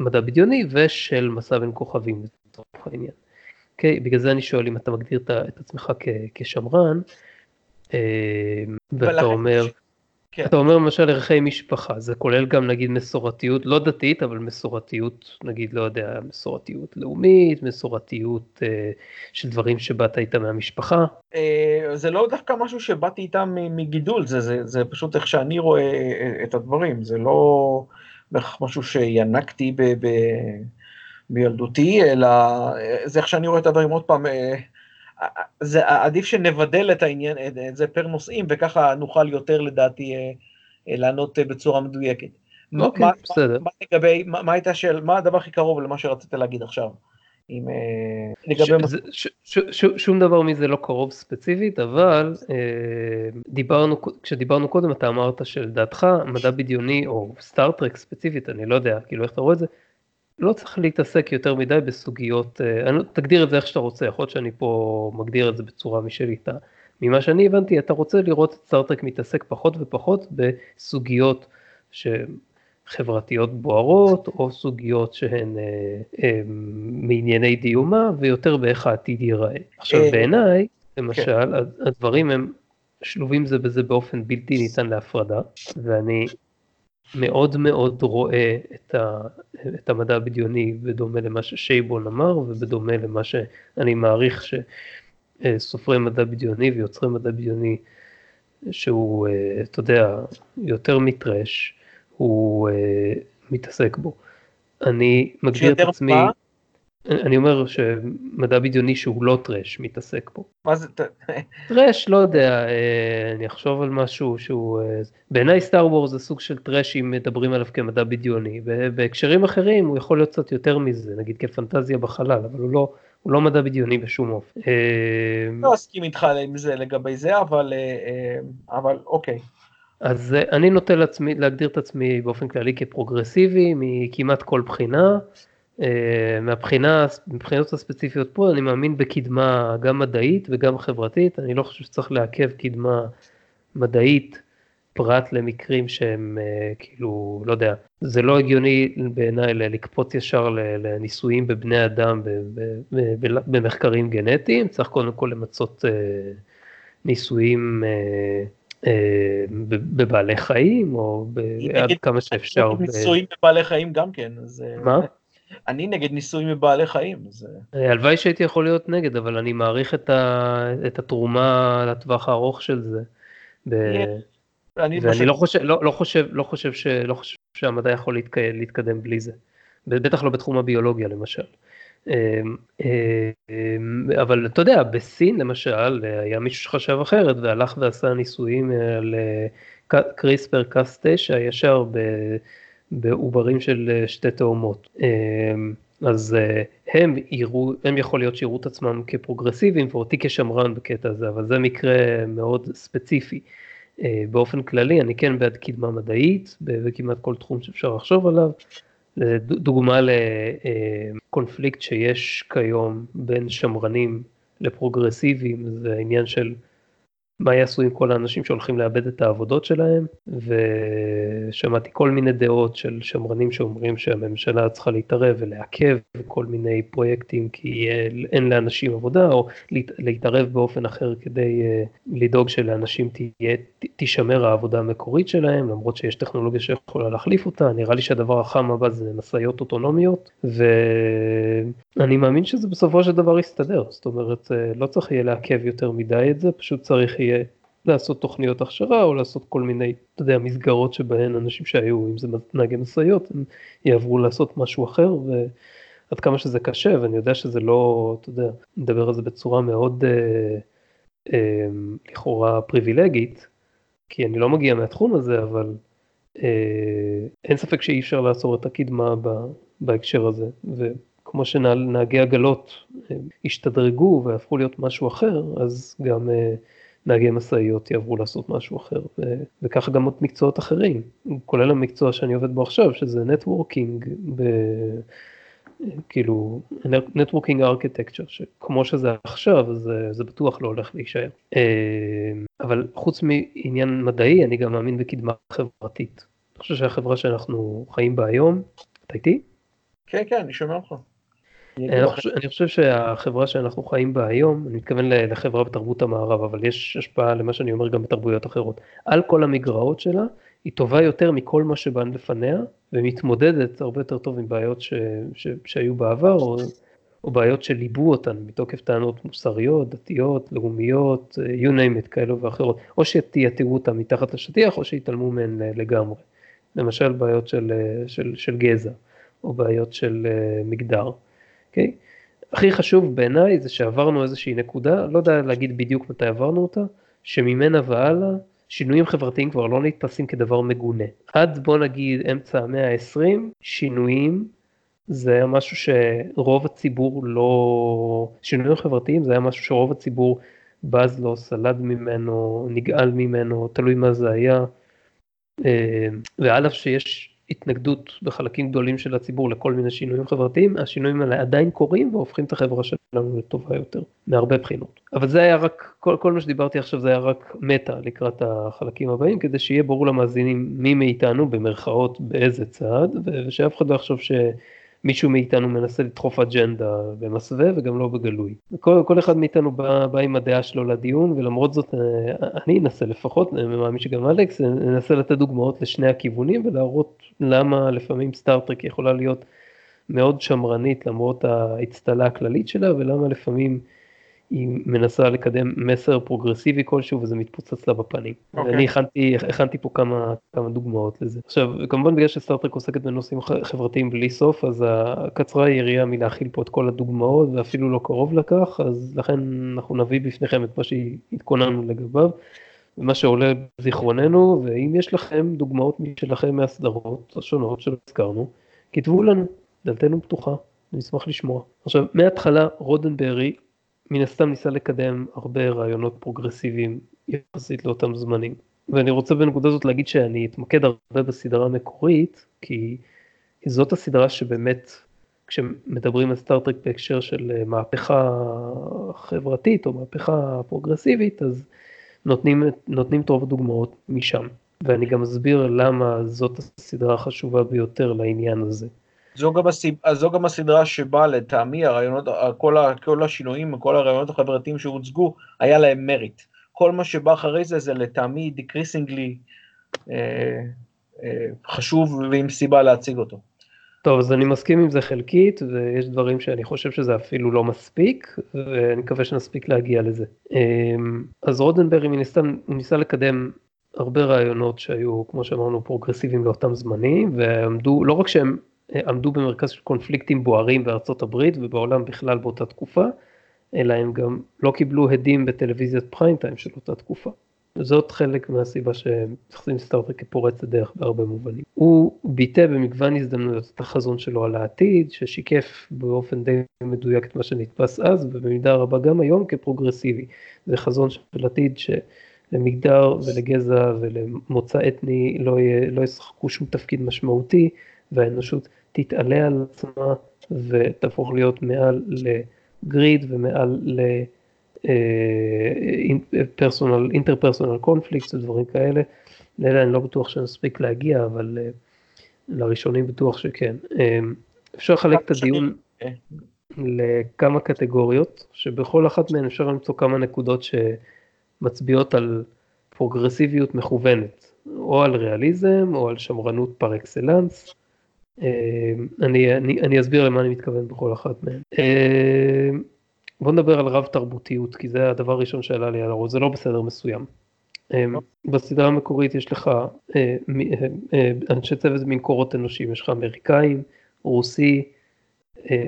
מדע בדיוני ושל מסע בין כוכבים לצורך העניין. Okay, אוקיי? בגלל זה אני שואל אם אתה מגדיר את עצמך כשמרן, אה, ואתה אומר, כן. אתה אומר למשל ערכי משפחה, זה כולל גם נגיד מסורתיות, לא דתית, אבל מסורתיות, נגיד, לא יודע, מסורתיות לאומית, מסורתיות אה, של דברים שבאת איתם מהמשפחה. אה, זה לא דווקא משהו שבאתי איתם מגידול, זה, זה, זה פשוט איך שאני רואה אה, את הדברים, זה לא משהו שינקתי ב... ב בילדותי, אלא זה איך שאני רואה את הדברים עוד פעם, אה, זה עדיף שנבדל את העניין, את זה פר נושאים, וככה נוכל יותר לדעתי אה, לענות בצורה מדויקת. אוקיי, מה, בסדר. מה לגבי, מה, מה של, מה הדבר הכי קרוב למה שרצית להגיד עכשיו? עם, אה, לגבי... ש, ש, ש, ש, שום דבר מזה לא קרוב ספציפית, אבל דיברנו, כשדיברנו קודם אתה אמרת שלדעתך מדע בדיוני או סטארט-טרק ספציפית, אני לא יודע, כאילו איך אתה רואה את זה, לא צריך להתעסק יותר מדי בסוגיות, אה, לא, תגדיר את זה איך שאתה רוצה, יכול להיות שאני פה מגדיר את זה בצורה משלי. אתה, ממה שאני הבנתי, אתה רוצה לראות את סטארטרק מתעסק פחות ופחות בסוגיות חברתיות בוערות, או סוגיות שהן אה, אה, מענייני דיומה, ויותר באיך העתיד ייראה. עכשיו אה, בעיניי, למשל, כן. הדברים הם שלובים זה בזה באופן בלתי ניתן להפרדה, ואני מאוד מאוד רואה את, ה, את המדע הבדיוני בדומה למה ששייבון אמר ובדומה למה שאני מעריך שסופרי מדע בדיוני ויוצרי מדע בדיוני שהוא, אה, אתה יודע, יותר מ trash, הוא אה, מתעסק בו. אני מגדיר את עצמי... מה? אני אומר שמדע בדיוני שהוא לא trash מתעסק בו. מה זה? trash, לא יודע, אה, אני אחשוב על משהו שהוא... אה, בעיניי סטאר וורס זה סוג של trash אם מדברים עליו כמדע בדיוני. בהקשרים אחרים הוא יכול להיות קצת יותר מזה, נגיד כפנטזיה בחלל, אבל הוא לא, הוא לא מדע בדיוני בשום אופן. אה, לא אסכים איתך עם זה לגבי זה, אבל, אבל אוקיי. אז אני נוטה לעצמי, להגדיר את עצמי באופן כללי כפרוגרסיבי מכמעט כל בחינה. אה, מהבחינה, מבחינות הספציפיות פה אני מאמין בקדמה גם מדעית וגם חברתית, אני לא חושב שצריך לעכב קדמה מדעית פרט למקרים שהם אה, כאילו, לא יודע, זה לא הגיוני בעיניי לקפוץ ישר לניסויים בבני אדם במחקרים גנטיים, צריך קודם כל למצות אה, ניסויים בבעלי חיים או עד כמה שאפשר. ניסויים בבעלי חיים גם כן. מה? אני נגד ניסוי מבעלי חיים. אה, הלוואי שהייתי יכול להיות נגד, אבל אני מעריך את, ה... את התרומה לטווח הארוך של זה. ב... אני ואני לא חושב, לא, לא חושב, לא חושב, ש... לא חושב שהמדע יכול להתק... להתקדם בלי זה. בטח לא בתחום הביולוגיה למשל. אמ, אמ, אבל אתה יודע, בסין למשל, היה מישהו שחשב אחרת והלך ועשה ניסויים על קריספר קאס 9 ישר. בעוברים של אה, שתי תאומות. אמ, אז אה, הם יראו, הם יכול להיות שיראו את עצמם כפרוגרסיביים ואותי כשמרן בקטע הזה, אבל זה מקרה מאוד ספציפי. אה, באופן כללי אני כן בעד קדמה מדעית בכמעט כל תחום שאפשר לחשוב עליו. דוגמה לקונפליקט שיש כיום בין שמרנים לפרוגרסיביים זה העניין של מה יעשו עם כל האנשים שהולכים לאבד את העבודות שלהם, ושמעתי כל מיני דעות של שמרנים שאומרים שהממשלה צריכה להתערב ולעכב כל מיני פרויקטים כי אין לאנשים עבודה, או להתערב באופן אחר כדי אה, לדאוג שלאנשים תהיה, תישמר העבודה המקורית שלהם, למרות שיש טכנולוגיה שיכולה להחליף אותה, נראה לי שהדבר החם הבא זה משאיות אוטונומיות, ואני מאמין שזה בסופו של דבר יסתדר, זאת אומרת אה, לא צריך יהיה לעכב יותר מדי את זה, פשוט צריך יהיה לעשות תוכניות הכשרה או לעשות כל מיני, אתה יודע, מסגרות שבהן אנשים שהיו, אם זה נהגי משאיות, הם יעברו לעשות משהו אחר ועד כמה שזה קשה ואני יודע שזה לא, אתה יודע, נדבר על זה בצורה מאוד אה, אה, לכאורה פריבילגית, כי אני לא מגיע מהתחום הזה, אבל אה, אין ספק שאי אפשר לעצור את הקדמה בהקשר הזה. וכמו שנהגי עגלות אה, השתדרגו והפכו להיות משהו אחר, אז גם אה, נהגי משאיות יעברו לעשות משהו אחר, ו- וככה גם עוד מקצועות אחרים, כולל המקצוע שאני עובד בו עכשיו, שזה networking, ב- כאילו networking architecture, שכמו שזה עכשיו, זה, זה בטוח לא הולך להישאר. אה, אבל חוץ מעניין מדעי, אני גם מאמין בקדמה חברתית. אני חושב שהחברה שאנחנו חיים בה היום, אתה איתי? כן, כן, אני שומע אותך. אני חושב, שהחברה שאנחנו חיים בה היום, אני מתכוון לחברה בתרבות המערב, אבל יש השפעה למה שאני אומר גם בתרבויות אחרות. על כל המגרעות שלה, היא טובה יותר מכל מה שבא לפניה, ומתמודדת הרבה יותר טוב עם בעיות ש, ש, שהיו בעבר, או, או בעיות שליבו אותן מתוקף טענות מוסריות, דתיות, לאומיות, you name it, כאלו ואחרות. או שתייתרו אותן מתחת לשטיח, או שיתעלמו מהן לגמרי. למשל בעיות של, של, של גזע, או בעיות של מגדר. אוקיי? הכי חשוב בעיניי זה שעברנו איזושהי נקודה, לא יודע להגיד בדיוק מתי עברנו אותה, שממנה והלאה שינויים חברתיים כבר לא נתפסים כדבר מגונה. עד בוא נגיד אמצע המאה ה-20, שינויים זה היה משהו שרוב הציבור לא... שינויים חברתיים זה היה משהו שרוב הציבור בז לו, סלד ממנו, נגעל ממנו, תלוי מה זה היה. אה, ועל אף שיש התנגדות בחלקים גדולים של הציבור לכל מיני שינויים חברתיים, השינויים האלה עדיין קורים והופכים את החברה שלנו לטובה יותר, מהרבה בחינות. אבל זה היה רק, כל, כל מה שדיברתי עכשיו זה היה רק מטה לקראת החלקים הבאים, כדי שיהיה ברור למאזינים מי מאיתנו במרכאות באיזה צד, ושאף אחד לא יחשוב מישהו מאיתנו מנסה לדחוף אג'נדה במסווה וגם לא בגלוי. כל, כל אחד מאיתנו בא, בא עם הדעה שלו לדיון ולמרות זאת אה, אני אנסה לפחות, אני מאמין שגם אלכס, ננסה לתת דוגמאות לשני הכיוונים ולהראות למה לפעמים סטארטרק יכולה להיות מאוד שמרנית למרות האצטלה הכללית שלה ולמה לפעמים היא מנסה לקדם מסר פרוגרסיבי כלשהו וזה מתפוצץ לה בפנים. Okay. אוקיי. אני הכנתי, הכנתי פה כמה, כמה דוגמאות לזה. עכשיו כמובן בגלל שסטארטרק עוסקת בנושאים חברתיים בלי סוף אז קצרה היריעה מלהכיל פה את כל הדוגמאות ואפילו לא קרוב לכך אז לכן אנחנו נביא בפניכם את מה שהתכוננו לגביו. ומה שעולה בזיכרוננו ואם יש לכם דוגמאות משלכם מהסדרות השונות שלא הזכרנו כתבו לנו דלתנו פתוחה נשמח לשמוע. עכשיו מההתחלה רודנברי מן הסתם ניסה לקדם הרבה רעיונות פרוגרסיביים יחסית לאותם זמנים. ואני רוצה בנקודה הזאת להגיד שאני אתמקד הרבה בסדרה המקורית, כי זאת הסדרה שבאמת, כשמדברים על סטארטרק בהקשר של אה, מהפכה חברתית או מהפכה פרוגרסיבית, אז נותנים, נותנים את רוב הדוגמאות משם. ואני גם אסביר למה זאת הסדרה החשובה ביותר לעניין הזה. זו גם, הסיב, זו גם הסדרה שבה לטעמי הרעיונות, כל, ה, כל השינויים, כל הרעיונות החברתיים שהוצגו, היה להם מריט. כל מה שבא אחרי זה, זה לטעמי דקריסינגלי אה, אה, חשוב ועם סיבה להציג אותו. טוב, אז אני מסכים עם זה חלקית, ויש דברים שאני חושב שזה אפילו לא מספיק, ואני מקווה שנספיק להגיע לזה. אמ, אז רודנברי מן הסתם, ניסה לקדם הרבה רעיונות שהיו, כמו שאמרנו, פרוגרסיביים לאותם זמנים, ועמדו, לא רק שהם עמדו במרכז של קונפליקטים בוערים בארצות הברית ובעולם בכלל באותה תקופה, אלא הם גם לא קיבלו הדים בטלוויזיית פריים טיים של אותה תקופה. זאת חלק מהסיבה שמתייחסים סטארטרק כפורץ הדרך בהרבה מובנים. הוא ביטא במגוון הזדמנויות את החזון שלו על העתיד, ששיקף באופן די מדויק את מה שנתפס אז, ובמידה רבה גם היום כפרוגרסיבי. זה חזון של עתיד שלמגדר ולגזע ולמוצא אתני לא, יהיה, לא ישחקו שום תפקיד משמעותי, והאנושות תתעלה על עצמה ותהפוך להיות מעל לגריד ומעל ל... פרסונל, אינטרפרסונל קונפליקט ודברים כאלה. לאלה אני לא בטוח שנספיק להגיע, אבל uh, לראשונים בטוח שכן. אפשר לחלק את הדיון. לכמה קטגוריות, שבכל אחת מהן אפשר למצוא כמה נקודות שמצביעות על פרוגרסיביות מכוונת, או על ריאליזם, או על שמרנות פר אקסלנס, אני, אני, אני אסביר למה אני מתכוון בכל אחת מהן. אמ, בוא נדבר על רב תרבותיות, כי זה הדבר הראשון שעלה לי על הראש, זה לא בסדר מסוים. אמ, בסדרה המקורית יש לך אה, אה, אה, אנשי צוות ממקורות אנושיים, יש לך אמריקאים, רוסי,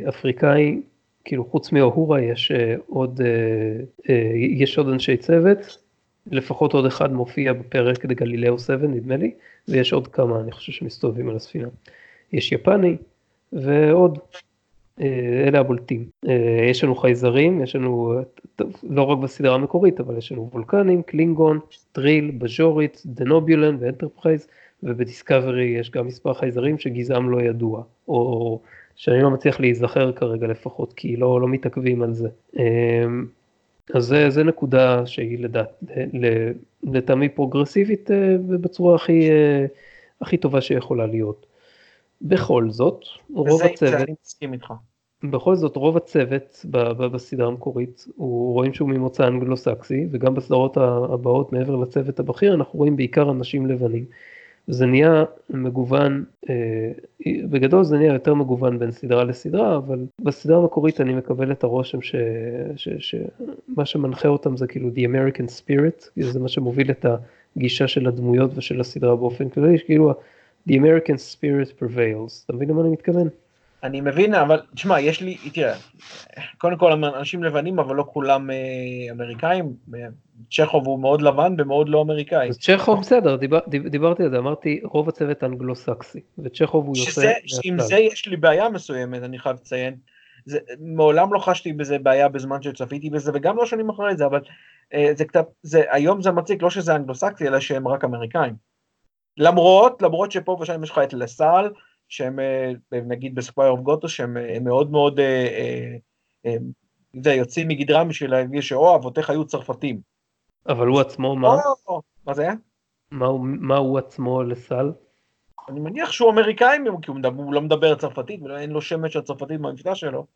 אפריקאי, כאילו חוץ מאוהורה יש עוד, יש עוד אנשי צוות, לפחות עוד אחד מופיע בפרק הגלילאו 7 נדמה לי, ויש עוד כמה אני חושב שמסתובבים על הספינה. יש יפני ועוד, אה, אלה הבולטים. אה, יש לנו חייזרים, יש לנו, לא רק בסדרה המקורית, אבל יש לנו וולקנים, קלינגונים, טריל, בז'ורית, דנובולן ואנטרפרייז, ובדיסקאברי יש גם מספר חייזרים שגזעם לא ידוע, או שאני לא מצליח להיזכר כרגע לפחות, כי לא, לא מתעכבים על זה. אה, אז זה, זה נקודה שהיא לדעת, לטעמי פרוגרסיבית בצורה הכי, הכי טובה שיכולה להיות. בכל זאת, רוב הצוות, אני מסכים איתך. בכל זאת רוב הצוות בסדרה המקורית, הוא רואים שהוא ממוצא אנגלו-סקסי, וגם בסדרות הבאות מעבר לצוות הבכיר, אנחנו רואים בעיקר אנשים לבנים. זה נהיה מגוון, אה, בגדול זה נהיה יותר מגוון בין סדרה לסדרה, אבל בסדרה המקורית אני מקבל את הרושם שמה שמנחה אותם זה כאילו The American Spirit, זה מה שמוביל את הגישה של הדמויות ושל הסדרה באופן כללי, כאילו The American spirit prevails. אתה מבין למה אני מתכוון? אני מבין, אבל תשמע, יש לי, תראה, קודם כל אנשים לבנים, אבל לא כולם אה, אמריקאים. צ'כוב הוא מאוד לבן ומאוד לא אמריקאי. אז צ'כוב בסדר, דיבר, דיברתי על זה, אמרתי רוב הצוות אנגלו-סקסי, וצ'כוב הוא יוצא... עם זה יש לי בעיה מסוימת, אני חייב לציין. זה, מעולם לא חשתי בזה בעיה בזמן שצפיתי בזה, וגם לא שנים אחרי זה, אבל אה, זה קצת, זה, היום זה מציק, לא שזה אנגלו-סקסי, אלא שהם רק אמריקאים. למרות, למרות שפה ושם יש לך את לסל, שהם אה, נגיד בסקווייר אוף גותוס, שהם אה, מאוד מאוד, אה, זה, יוצאים מגדרם בשביל להגיד שאו, אבותיך היו צרפתים. אבל הוא עצמו מה? מה זה? מה הוא, מה הוא עצמו לסל? אני מניח שהוא אמריקאי, כי הוא, לא מדבר צרפתית, ואין לו שמץ של צרפתית במפלגה שלו,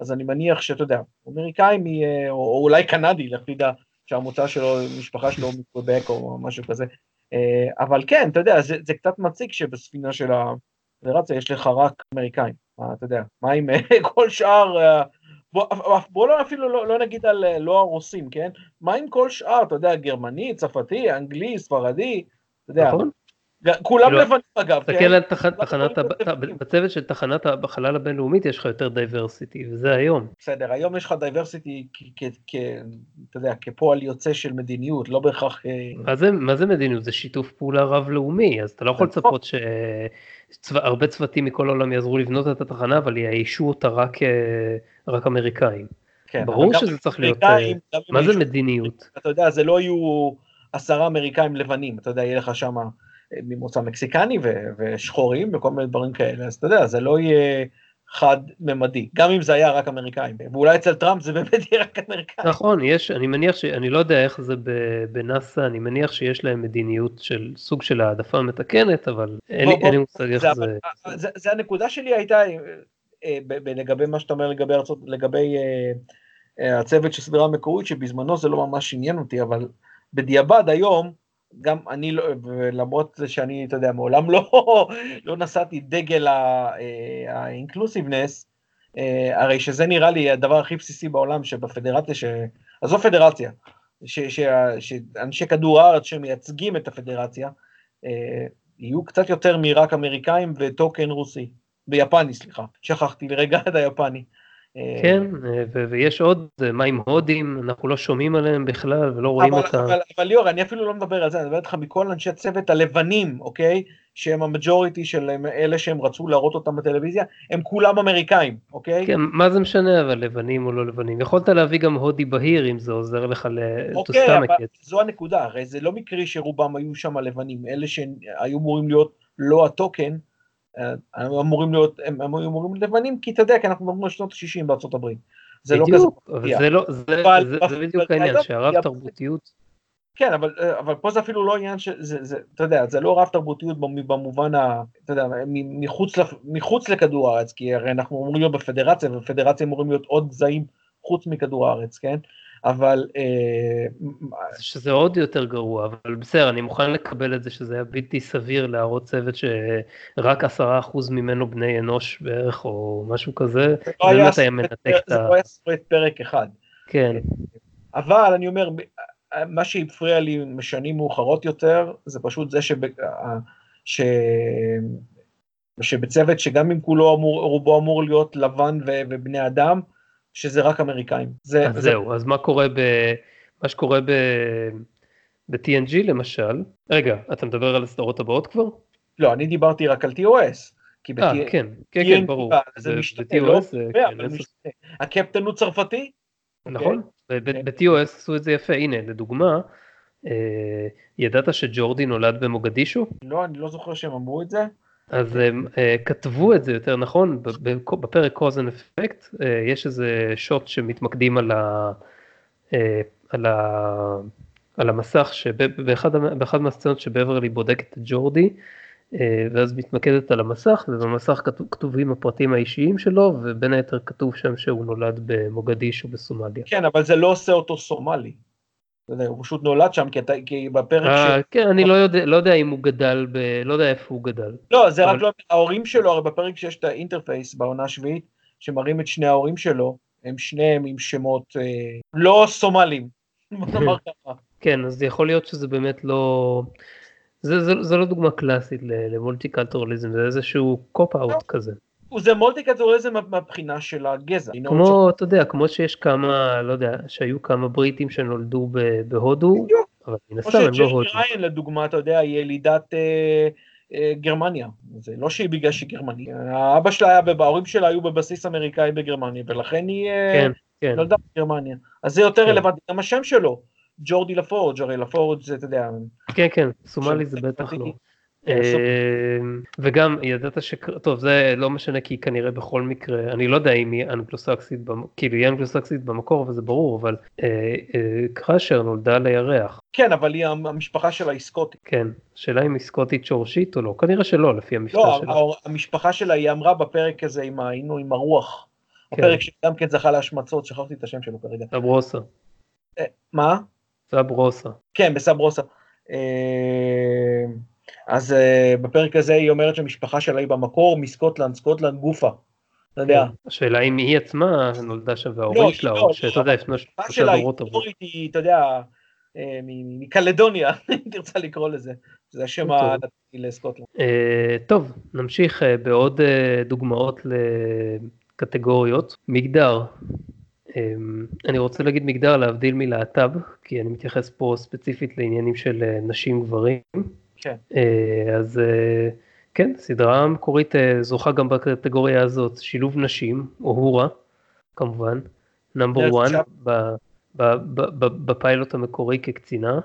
אז אני מניח שאתה יודע, אמריקאי, או אולי קנדי, לך תדע, שהמוצא שלו, משפחה שלו מקוויבק או משהו כזה. אה, אבל כן, אתה יודע, זה, זה קצת מציג שבספינה של הפדרציה יש לך רק אמריקאים, אתה יודע, מה עם כל שאר, אה, בוא, בוא לא אפילו לא, לא נגיד על לא הרוסים, כן? מה עם כל שאר, אתה יודע, גרמני, צרפתי, אנגלי, ספרדי, אתה יודע, נכון. כולם כאילו, לבנים אגב, כן? תסתכל על תחנת, בצוות של תחנת החלל הבינלאומית יש לך יותר diversity, וזה היום. בסדר, היום יש לך diversity, אתה יודע, כפועל יוצא של מדיניות, לא בהכרח... אה, מה זה מדיניות? זה שיתוף פעולה רב-לאומי, אז אתה לא יכול לצפות שהרבה צוותים מכל העולם יעזרו לבנות את התחנה, אבל יאיישו אותה רק אה, אמריקאים. כן, ברור שזה צריך להיות, אה, מה זה מדיניות? אתה יודע, זה לא יהיו עשרה אמריקאים לבנים, אתה יודע, יהיה לך שמה... ממוצא מקסיקני ו- ושחורים וכל מיני דברים כאלה, אז אתה יודע, זה לא יהיה חד-ממדי, גם אם זה היה רק אמריקאים, ואולי אצל טראמפ זה באמת יהיה רק אמריקאים. נכון, יש, אני מניח ש... אני לא יודע איך זה בנאסא, אני מניח שיש להם מדיניות של סוג של העדפה מתקנת, אבל אין לי מושג איך זה... זה... זה, זה הנקודה שלי הייתה, אה, לגבי מה שאתה אומר לגבי ארצות, לגבי אה, אה, הצוות של סדרה המקורית, שבזמנו זה לא ממש עניין אותי, אבל בדיעבד היום, גם אני לא, למרות שאני, אתה יודע, מעולם לא, לא נשאתי דגל האינקלוסיבנס, אה, הרי שזה נראה לי הדבר הכי בסיסי בעולם שבפדרציה, ש... עזוב פדרציה, ש, ש, שאנשי כדור הארץ שמייצגים את הפדרציה, אה, יהיו קצת יותר מרק אמריקאים וטוקן רוסי, ויפני, סליחה, שכחתי לרגע את היפני. כן, ויש עוד, מה עם הודים, אנחנו לא שומעים עליהם בכלל ולא רואים אותם. אבל, אבל ליאור, אני אפילו לא מדבר על זה, אני מדבר איתך מכל אנשי צוות הלבנים, אוקיי? שהם המג'וריטי של אלה שהם רצו להראות אותם בטלוויזיה, הם כולם אמריקאים, אוקיי? כן, מה זה משנה אבל לבנים או לא לבנים? יכולת להביא גם הודי בהיר אם זה עוזר לך ל... אוקיי, אבל זו הנקודה, הרי זה לא מקרי שרובם היו שם לבנים, אלה שהיו אמורים להיות לא הטוקן, הם אמורים להיות, הם אמורים להיות לבנים, כי אתה יודע, כי אנחנו מדברים על שנות ה-60 בארצות הברית. זה לא כזה... בדיוק, זה, לא, זה, זה, זה בדיוק העניין, שהרב תרבותיות... כן, אבל, אבל פה זה אפילו לא עניין שזה, זה, אתה יודע, זה לא רב תרבותיות במובן ה... אתה יודע, מחוץ, מחוץ לכדור הארץ, כי הרי אנחנו אמורים להיות בפדרציה, ובפדרציה אמורים להיות עוד גזעים חוץ מכדור הארץ, כן? אבל... אה, שזה עוד יותר גרוע, אבל בסדר, אני מוכן לקבל את זה שזה היה בלתי סביר להראות צוות שרק עשרה אחוז ממנו בני אנוש בערך, או משהו כזה, זה לא היה. זה לא פרק אחד. כן. אבל אני אומר, מה שהפריע לי משנים מאוחרות יותר, זה פשוט זה שב... ש... שבצוות שגם אם כולו אמור, רובו אמור להיות לבן ו... ובני אדם, שזה רק אמריקאים. זה, אז זה... זהו, אז מה קורה ב... מה שקורה ב... ב-TNG למשל, רגע, אתה מדבר על הסדרות הבאות כבר? לא, אני דיברתי רק על TOS. אה, כן, כן, כן, ברור. זה משתנה, לא? כן, הקפטן הוא צרפתי? נכון, אוקיי. ב-TOS עשו את זה יפה, הנה, לדוגמה, אה, ידעת שג'ורדי נולד במוגדישו? לא, אני לא זוכר שהם אמרו את זה. אז הם uh, כתבו את זה יותר נכון בפרק cause and effect uh, יש איזה שוט שמתמקדים על, ה, uh, על, ה, על המסך שבאחד מהסצנות שבברלי בודקת את ג'ורדי uh, ואז מתמקדת על המסך ובמסך כתוב, כתובים הפרטים האישיים שלו ובין היתר כתוב שם שהוא נולד במוגדיש או בסומליה. כן אבל זה לא עושה אותו סומלי. הוא פשוט נולד שם, כי, אתה, כי בפרק ש... כן, אני לא יודע, לא יודע אם הוא גדל, ב... לא יודע איפה הוא גדל. לא, זה אבל... רק לא... ההורים שלו, הרי בפרק שיש את ה interface בעונה השביעית, שמראים את שני ההורים שלו, הם שניהם עם שמות אה, לא סומליים. כן, אז יכול להיות שזה באמת לא... זה, זה, זה לא דוגמה קלאסית ל multiculturalism, זה איזשהו cop-out לא. כזה. זה multiculturalism מהבחינה של הגזע. כמו, אתה יודע, כמו שיש כמה, לא יודע, שהיו כמה בריטים שנולדו בהודו, אבל מן הסתם הם לא הודו. כמו לדוגמה, אתה יודע, היא ילידת אה, אה, גרמניה. זה לא שהיא בגלל שהיא גרמניה. האבא שלה היה, ההורים שלה היו בבסיס אמריקאי בגרמניה, ולכן היא אה, כן, כן. נולדה בגרמניה. אז זה יותר כן. רלוונטי, גם השם שלו, ג'ורדי לפורג', הרי לפורג' זה, אתה יודע... כן, כן, סומלי זה בטח לא. וגם ידעת ש... טוב זה לא משנה כי כנראה בכל מקרה אני לא יודע אם היא אנגלוסקסית כאילו היא אנגלוסקסית במקור וזה ברור אבל קראשר נולדה לירח. כן אבל היא המשפחה שלה היא סקוטית. כן שאלה אם היא סקוטית שורשית או לא כנראה שלא לפי המבטא לא, שלה. המשפחה שלה היא אמרה בפרק הזה עם, היינו עם הרוח. הפרק שגם כן זכה להשמצות שכחתי את השם שלו כרגע. סברוסה. מה? סברוסה. כן בסברוסה. אז uh, בפרק הזה היא אומרת שהמשפחה שלה היא במקור מסקוטלנד, סקוטלנד גופה. אתה יודע. השאלה אם היא עצמה נולדה שם וההורים שלה, או שאתה יודע, לפני שלושה דורות עברו. היא, אתה יודע, מקלדוניה, אם תרצה לקרוא לזה. זה השם הדתי לסקוטלנד. טוב, נמשיך בעוד דוגמאות לקטגוריות. מגדר. אני רוצה להגיד מגדר להבדיל מלהט"ב, כי אני מתייחס פה ספציפית לעניינים של נשים גברים. כן. אז כן, סדרה המקורית זוכה גם בקטגוריה הזאת, שילוב נשים, אוהורה, כמובן, נאמבר 1 בפיילוט המקורי כקצינה.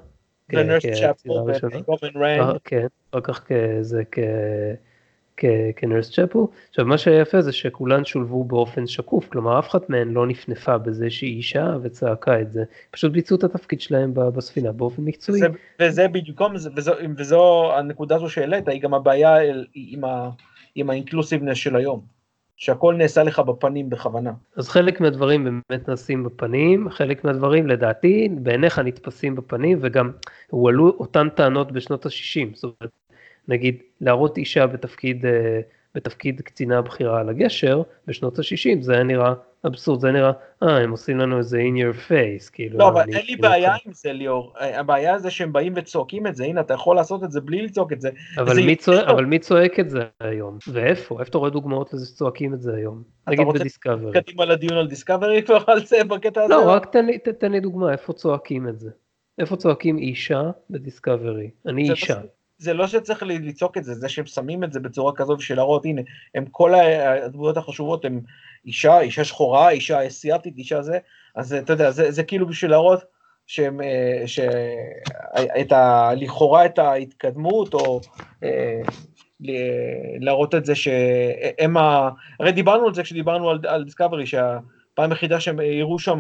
ונרס צ'אפל וגומן ריין. כן, אחר כך כזה כנרס צ'אפל. עכשיו מה שיפה זה שכולן שולבו באופן שקוף, כלומר אף אחת מהן לא נפנפה בזה שהיא אישה וצעקה את זה, פשוט ביצעו את התפקיד שלהם בספינה באופן מקצועי. וזה בדיוק, וזו, וזו הנקודה הזו שהעלית, היא גם הבעיה עם, ה, עם האינקלוסיבנס של היום. שהכל נעשה לך בפנים בכוונה. אז חלק מהדברים באמת נעשים בפנים, חלק מהדברים לדעתי בעיניך נתפסים בפנים וגם הועלו אותן טענות בשנות ה-60, זאת אומרת נגיד להראות אישה בתפקיד, בתפקיד קצינה בכירה על הגשר בשנות ה-60 זה היה נראה אבסורד, זה נראה, אה הם עושים לנו איזה in your face, כאילו. לא אבל אין לי בעיה עם זה ליאור, הבעיה זה שהם באים וצועקים את זה, הנה אתה יכול לעשות את זה בלי לצעוק את זה. אבל, מי צועק, את זה היום? ואיפה? איפה אתה רואה דוגמאות לזה שצועקים את זה היום? נגיד בדיסקאברי. אתה רוצה קדימה לדיון על דיסקאברי כבר על זה בקטע הזה? לא, רק תן לי דוגמה, איפה צועקים את זה? איפה צועקים אישה בדיסקאברי? אני אישה. זה לא שצריך לצעוק את זה, זה שהם שמים את זה בצורה כזו בשביל להראות, הנה, הם כל הדמויות החשובות הם אישה, אישה שחורה, אישה אסיאתית, אישה זה, אז אתה יודע, זה, זה כאילו בשביל להראות שהם, שאת ה... לכאורה את ההתקדמות, או להראות את זה שהם ה... הרי דיברנו על זה כשדיברנו על, על דיסקאברי, שהפעם היחידה שהם הראו שם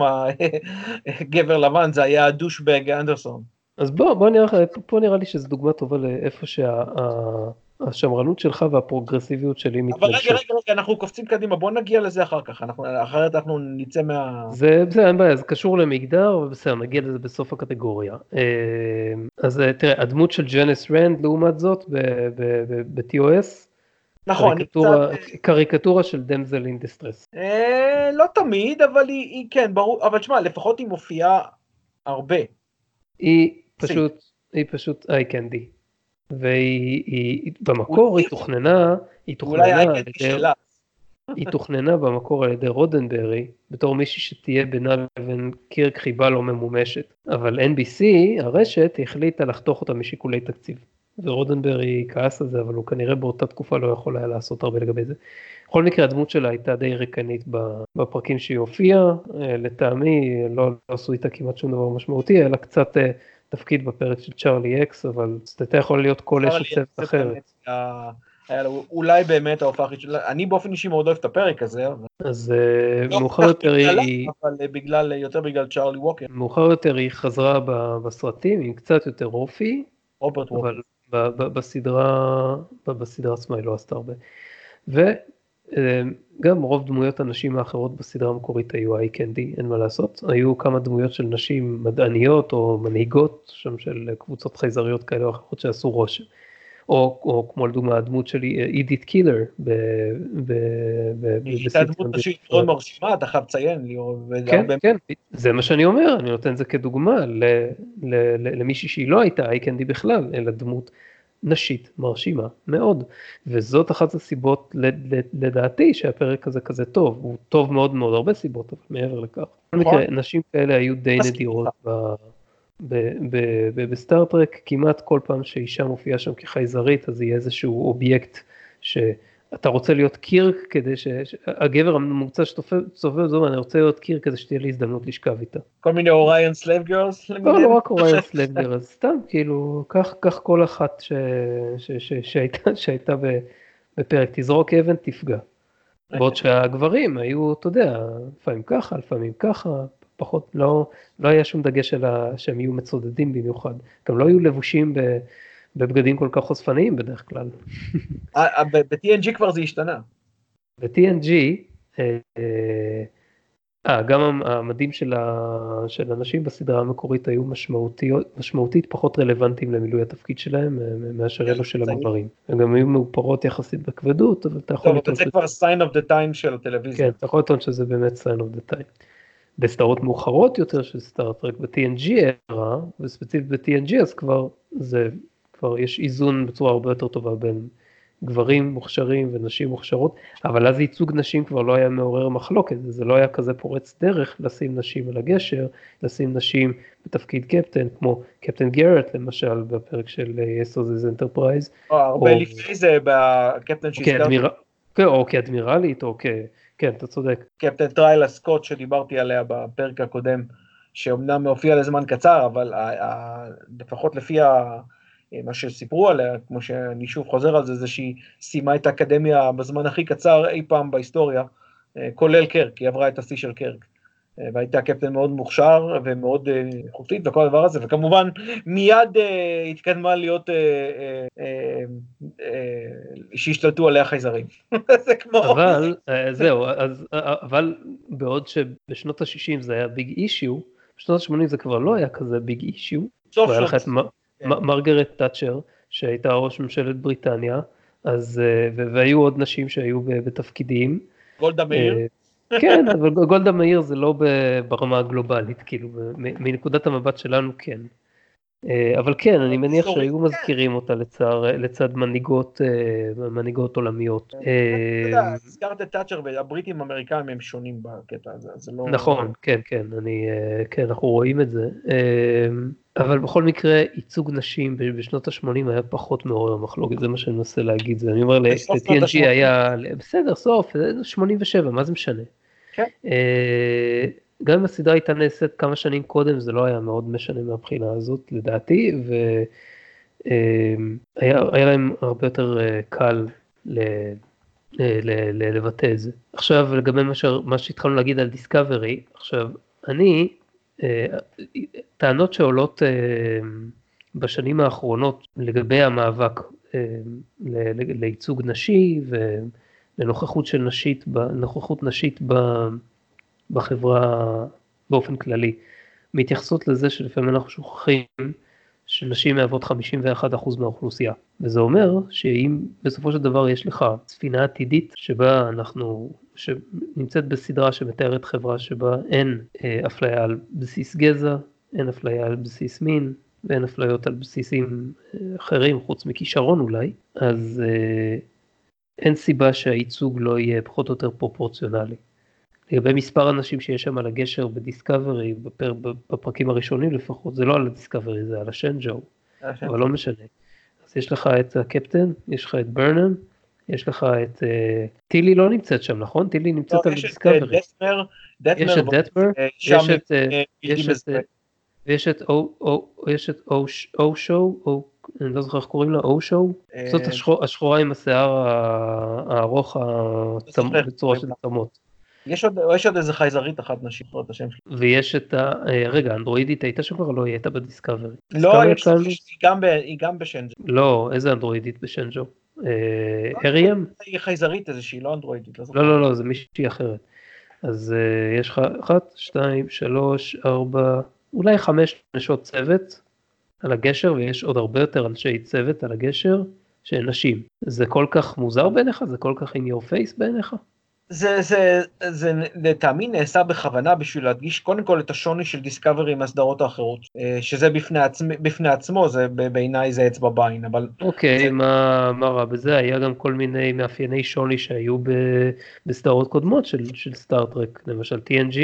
גבר לבן, זה היה הדושבג אנדרסון. אז בוא, בוא נראה, פה נראה לי שזו דוגמה טובה לאיפה שהשמרנות שלך והפרוגרסיביות שלי מתנגשות. אבל רגע, רגע, רגע, אנחנו קופצים קדימה, בוא נגיע לזה אחר כך, אנחנו, אחרת אנחנו נצא מה... זה בסדר, אין בעיה, זה קשור למגדר, ובסדר, נגיע לזה בסוף הקטגוריה. אז תראה, הדמות של ג'ניס רנד, לעומת זאת, ב-TOS, נכון, קריקטורה, קצת... קריקטורה של damsel in distress. אה, לא תמיד, אבל היא, היא כן, ברור, אבל תשמע, לפחות היא מופיעה הרבה. היא פשוט, היא פשוט eye candy. והיא, היא, במקור היא תוכננה, היא תוכננה. היא תוכננה במקור על ידי רודנברי בתור מישהי שתהיה בינה לבין קירק חיבה לא ממומשת. אבל NBC, הרשת, החליטה לחתוך אותה משיקולי תקציב. ורודנברי כעס על זה, אבל הוא כנראה באותה תקופה לא יכול היה לעשות הרבה לגבי זה. בכל מקרה הדמות שלה הייתה די ריקנית בפרקים שהיא הופיעה, לטעמי לא, לא עשו איתה כמעט שום דבר משמעותי, אלא קצת תפקיד בפרק של צ'ארלי אקס, אבל הייתה יכול להיות כל אש צוות אחרת. אולי באמת ההופעה הכי של... אני באופן אישי מאוד אוהב את הפרק הזה. אז לא מאוחר יותר היא... אבל בגלל, יותר בגלל צ'ארלי ווקר. מאוחר יותר היא חזרה בסרטים עם קצת יותר אופי. רוברט ווקר. בסדרה, בסדרה עצמה היא לא עשתה הרבה. וגם רוב דמויות הנשים האחרות בסדרה המקורית היו איי קנדי, אין מה לעשות. היו כמה דמויות של נשים מדעניות או מנהיגות, שם של קבוצות חייזריות כאלה או אחרות שעשו רושם. או, או כמו לדוגמה הדמות שלי, אידית קילר. היא הייתה דמות נשית מאוד מרשימה, אתה חייב לציין. כן, כן, זה מה שאני אומר, אני נותן את זה כדוגמה למישהי שהיא לא הייתה איי קנדי בכלל, אלא דמות נשית מרשימה מאוד. וזאת אחת הסיבות לדעתי שהפרק הזה כזה טוב, הוא טוב מאוד מאוד הרבה סיבות, אבל מעבר לכך. בכל מקרה, נשים כאלה היו די נדירות. בסטארטרק כמעט כל פעם שאישה מופיעה שם כחייזרית אז יהיה איזשהו אובייקט אתה רוצה להיות קירק כדי שהגבר הממוצע שצופה זו אני רוצה להיות קירק כדי שתהיה לי הזדמנות לשכב איתה. כל מיני Orion slave girls? לא, לא רק Orion slave girls, סתם כאילו קח כל אחת שהייתה בפרק תזרוק אבן תפגע. בעוד שהגברים היו אתה יודע לפעמים ככה לפעמים ככה פחות לא לא היה שום דגש על שהם יהיו מצודדים במיוחד גם לא היו לבושים ב... בבגדים כל כך חושפניים בדרך כלל. אה, אה, ב-TNG כבר זה השתנה. ב-TNG, אה, אה, גם המדים של, ה, של הנשים בסדרה המקורית היו משמעותית פחות רלוונטיים למילוי התפקיד שלהם מאשר אלו של הגברים. הם גם היו מאופרות יחסית בכבדות, אבל אתה יכול לטעון... זה כבר sign of the time של הטלוויזיה. כן, אתה יכול לטעון שזה באמת sign of the time. בסדרות מאוחרות יותר של סטאר-טרק ב-TNG era, וספציפית ב-TNG אז כבר זה כבר יש איזון בצורה הרבה יותר טובה בין גברים מוכשרים ונשים מוכשרות, אבל אז ייצוג נשים כבר לא היה מעורר מחלוקת, זה לא היה כזה פורץ דרך לשים נשים על הגשר, לשים נשים בתפקיד קפטן, כמו קפטן גרט למשל בפרק של Yesterday's Enterprise. הרבה לפני זה בקפטן שהזכרתי. כן, או כאדמירלית, או כ... כן, אתה צודק. קפטן טריילה סקוט שדיברתי עליה בפרק הקודם, שאומנם הופיע לזמן קצר, אבל לפחות לפי ה... מה שסיפרו עליה, כמו שאני שוב חוזר על זה, זה שהיא סיימה את האקדמיה בזמן הכי קצר אי פעם בהיסטוריה, אה, כולל קרק, היא עברה את השיא של קרק. אה, והייתה קפטן מאוד מוכשר ומאוד אה, איכותית וכל הדבר הזה, וכמובן מיד uh, התקדמה להיות, uh, uh, uh, uh, שהשתלטו עליה חייזרים. זה כמו... אבל, זהו, אז, אבל בעוד שבשנות ה-60 זה היה ביג אישיו, בשנות ה-80 זה כבר לא היה כזה ביג אישיו. סוף שנות. כן. מרגרט תאצ'ר שהייתה ראש ממשלת בריטניה, אז, אה, והיו עוד נשים שהיו בתפקידים. גולדה מאיר? אה, כן, אבל גולדה מאיר זה לא ברמה הגלובלית, כאילו, מנקודת המבט שלנו כן. אה, אבל כן, אני מניח שהיו כן. מזכירים אותה לצד מנהיגות, מנהיגות עולמיות. אתה יודע, הזכרת את תאצ'ר והבריטים האמריקאים הם שונים בקטע הזה, זה לא... נכון, כן, כן, כן, אנחנו רואים את זה. אבל בכל מקרה ייצוג נשים בשנות ה-80 היה פחות מעורר מחלוקת, זה מה שאני מנסה להגיד, אני אומר ל-TNG היה, בסדר, סוף, 87, מה זה משנה? כן. אה, גם אם הסדרה הייתה נעשית כמה שנים קודם, זה לא היה מאוד משנה מהבחינה הזאת, לדעתי, והיה אה, להם הרבה יותר אה, קל לבטא את זה. עכשיו לגבי מה שהתחלנו להגיד על דיסקאברי, עכשיו, אני טענות שעולות אה, בשנים האחרונות לגבי המאבק אה, לייצוג נשי ולנוכחות של נשית, נוכחות נשית בחברה באופן כללי, מתייחסות לזה שלפעמים אנחנו שוכחים שנשים מהוות 51% מהאוכלוסייה. וזה אומר שאם בסופו של דבר יש לך ספינה עתידית שבה אנחנו שנמצאת בסדרה שמתארת חברה שבה אין אה, אפליה על בסיס גזע, אין אפליה על בסיס מין ואין אפליות על בסיסים אה, אחרים חוץ מכישרון אולי, אז אה, אין סיבה שהייצוג לא יהיה פחות או יותר פרופורציונלי. לגבי מספר אנשים שיש שם על הגשר בדיסקאברי, בפר, בפרקים הראשונים לפחות, זה לא על הדיסקאברי, זה על השנג'ו, אבל לא משנה. אז יש לך את הקפטן, יש לך את ברנם, יש לך את אה, טילי לא נמצאת שם נכון? טילי נמצאת לא, על דיסקאברי. יש את דטמר, יש את ויש את או שואו, אני לא זוכר איך קוראים לה, או שואו? זאת השחורה עם השיער הארוך בצורה של צמות. יש עוד, יש עוד איזה חייזרית אחת נשית פה את השם שלי. ויש את ה... אה, רגע, אנדרואידית הייתה שם כבר? לא, היא הייתה בדיסקאברי. לא, יש, היא גם בשנג'ו. לא, איזה אנדרואידית בשנג'ו? אריאם? אה, היא חייזרית איזושהי, לא אנדרואידית. לא, לא, לא, לא, זה מישהי אחרת. אז uh, יש לך אחת, שתיים, שלוש, ארבע, אולי חמש נשות צוות על הגשר, ויש עוד הרבה יותר אנשי צוות על הגשר שהן נשים. זה כל כך מוזר בעיניך? זה כל כך in your face בעיניך? זה, זה, זה לטעמי נעשה בכוונה בשביל להדגיש קודם כל את השוני של דיסקאברי עם הסדרות האחרות, אה, שזה בפני, עצמ, בפני עצמו, זה בעיניי זה אצבע בעין, אבל... אוקיי, זה... מה, מה רע בזה? היה גם כל מיני מאפייני שוני שהיו ב, בסדרות קודמות של, של סטארט-טרק, למשל TNG,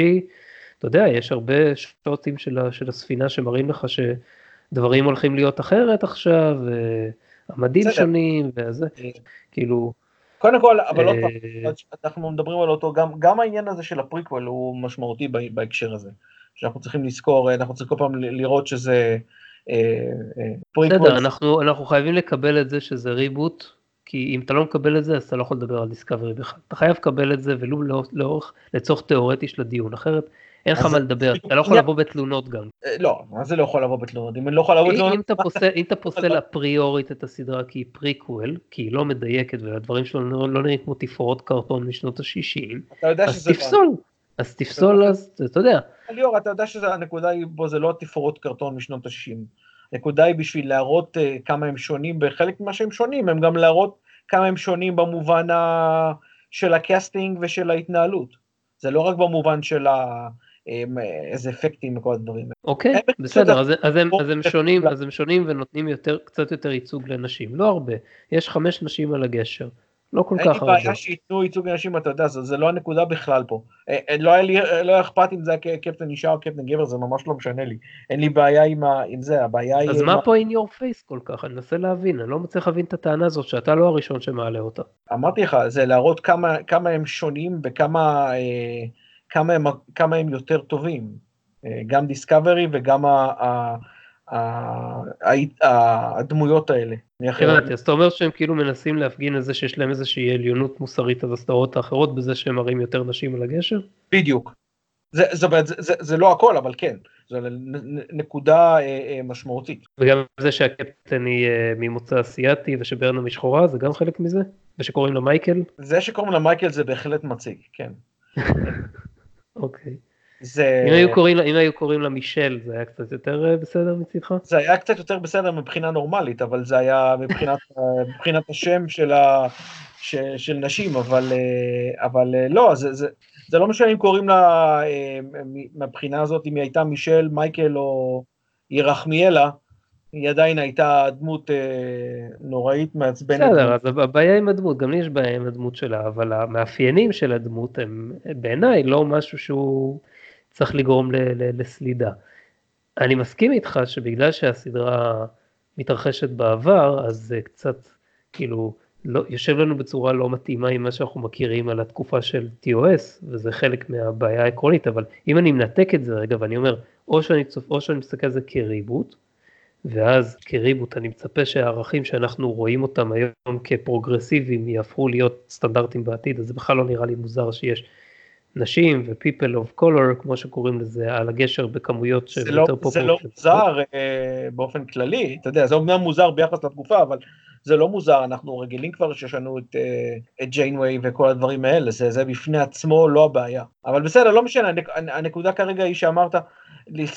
אתה יודע, יש הרבה שוטים של, של הספינה שמראים לך שדברים הולכים להיות אחרת עכשיו, המדים שונים, וזה, אה. כאילו... קודם כל, אבל עוד פעם, אנחנו מדברים על אותו, גם, גם העניין הזה של הפריקוול הוא משמעותי בהקשר הזה. שאנחנו צריכים לזכור, אנחנו צריכים כל פעם לראות שזה פריקוול. בסדר, אנחנו, אנחנו חייבים לקבל את זה שזה reboot, כי אם אתה לא מקבל את זה, אז אתה לא יכול לדבר על דיסקאברי בכלל. אתה חייב לקבל את זה, ולו לאורך, לצורך תיאורטי של הדיון, אחרת אין לך מה לדבר, אתה לא יכול לבוא בתלונות גם. אה, לא, מה זה לא יכול לבוא בתלונות? אם אני לא יכול לבוא בתלונות... אם אתה פוסל אפריורית את הסדרה כי היא פריקוול, כי היא לא מדייקת והדברים שלו לא נראים כמו תפאורות קרטון משנות ה-60, אז תפסול. אז תפסול אז, אתה יודע. ליאור, אתה יודע שהנקודה היא בו זה לא תפאורות קרטון משנות ה-60. הנקודה היא בשביל להראות uh, כמה הם שונים, בחלק ממה שהם שונים, הם גם להראות כמה הם שונים במובן ה... של ה casting ושל ההתנהלות. זה לא רק במובן של ה... איזה אפקטים וכל הדברים אוקיי, בסדר, אז, אז, הם, אז, הם שונים, אז הם שונים ונותנים יותר, קצת יותר ייצוג לנשים, לא הרבה, יש חמש נשים על הגשר, לא כל כך הרבה. אין לי בעיה שייתנו ייצוג לנשים, אתה יודע, זה, זה לא הנקודה בכלל פה. אה, אה, לא היה לי, אה, לא היה אכפת אם זה היה קפטן אישה או קפטן גבר, זה ממש לא משנה לי. אין לי בעיה עם, ה, עם זה, הבעיה היא... אז מה פה in your face כל כך? אני מנסה להבין, אני לא מצליח להבין את הטענה הזאת, שאתה לא הראשון שמעלה אותה. אמרתי לך, זה להראות כמה, כמה הם שונים וכמה... אה, כמה הם, כמה הם יותר טובים, אה, גם דיסקאברי וגם ה, ה, ה, ה, הדמויות האלה. הבנתי, אז אתה אומר שהם כאילו מנסים להפגין את זה שיש להם איזושהי עליונות מוסרית על הסדרות האחרות בזה שהם מראים יותר נשים על הגשר? בדיוק. זה, זה, זה, זה, זה לא הכל, אבל כן, זו נקודה אה, אה, משמעותית. וגם זה שהקפטן היא אה, ממוצא אסיאתי ושברנה משחורה, זה גם חלק מזה? ושקוראים לה מייקל? זה שקוראים לה מייקל זה בהחלט מציג, כן. אוקיי. זה... אם היו קוראים, אם היו קוראים לה מישל זה היה קצת יותר אה, בסדר מצידך? זה היה קצת יותר בסדר מבחינה נורמלית, אבל זה היה מבחינת, מבחינת השם של, ה, ש, של נשים, אבל, אה, אבל אה, לא, זה, זה, זה לא משנה אם קוראים לה מבחינה הזאת, אם היא הייתה מישל, מייקל או ירחמיאלה, היא עדיין הייתה דמות אה, נוראית, מעצבנת. בסדר, אז הבעיה עם הדמות, גם לי יש בעיה עם הדמות שלה, אבל המאפיינים של הדמות הם בעיניי לא משהו שהוא צריך לגרום ל- ל- לסלידה. אני מסכים איתך שבגלל שהסדרה מתרחשת בעבר, אז זה קצת כאילו לא, יושב לנו בצורה לא מתאימה עם מה שאנחנו מכירים על התקופה של TOS, וזה חלק מהבעיה העקרונית, אבל אם אני מנתק את זה רגע ואני אומר, או שאני, צופ, או שאני מסתכל על זה כריבוט, ואז כריבוט אני מצפה שהערכים שאנחנו רואים אותם היום כפרוגרסיביים יהפכו להיות סטנדרטים בעתיד, אז זה בכלל לא נראה לי מוזר שיש נשים ו-people of color, כמו שקוראים לזה, על הגשר בכמויות שהן לא, יותר פופולריות. זה לא מוזר אה, באופן כללי, אתה יודע, זה אומנם מוזר ביחס לתקופה, אבל זה לא מוזר, אנחנו רגילים כבר שיש לנו את, אה, את ג'יינווי וכל הדברים האלה, זה, זה בפני עצמו לא הבעיה. אבל בסדר, לא משנה, הנק, הנקודה כרגע היא שאמרת,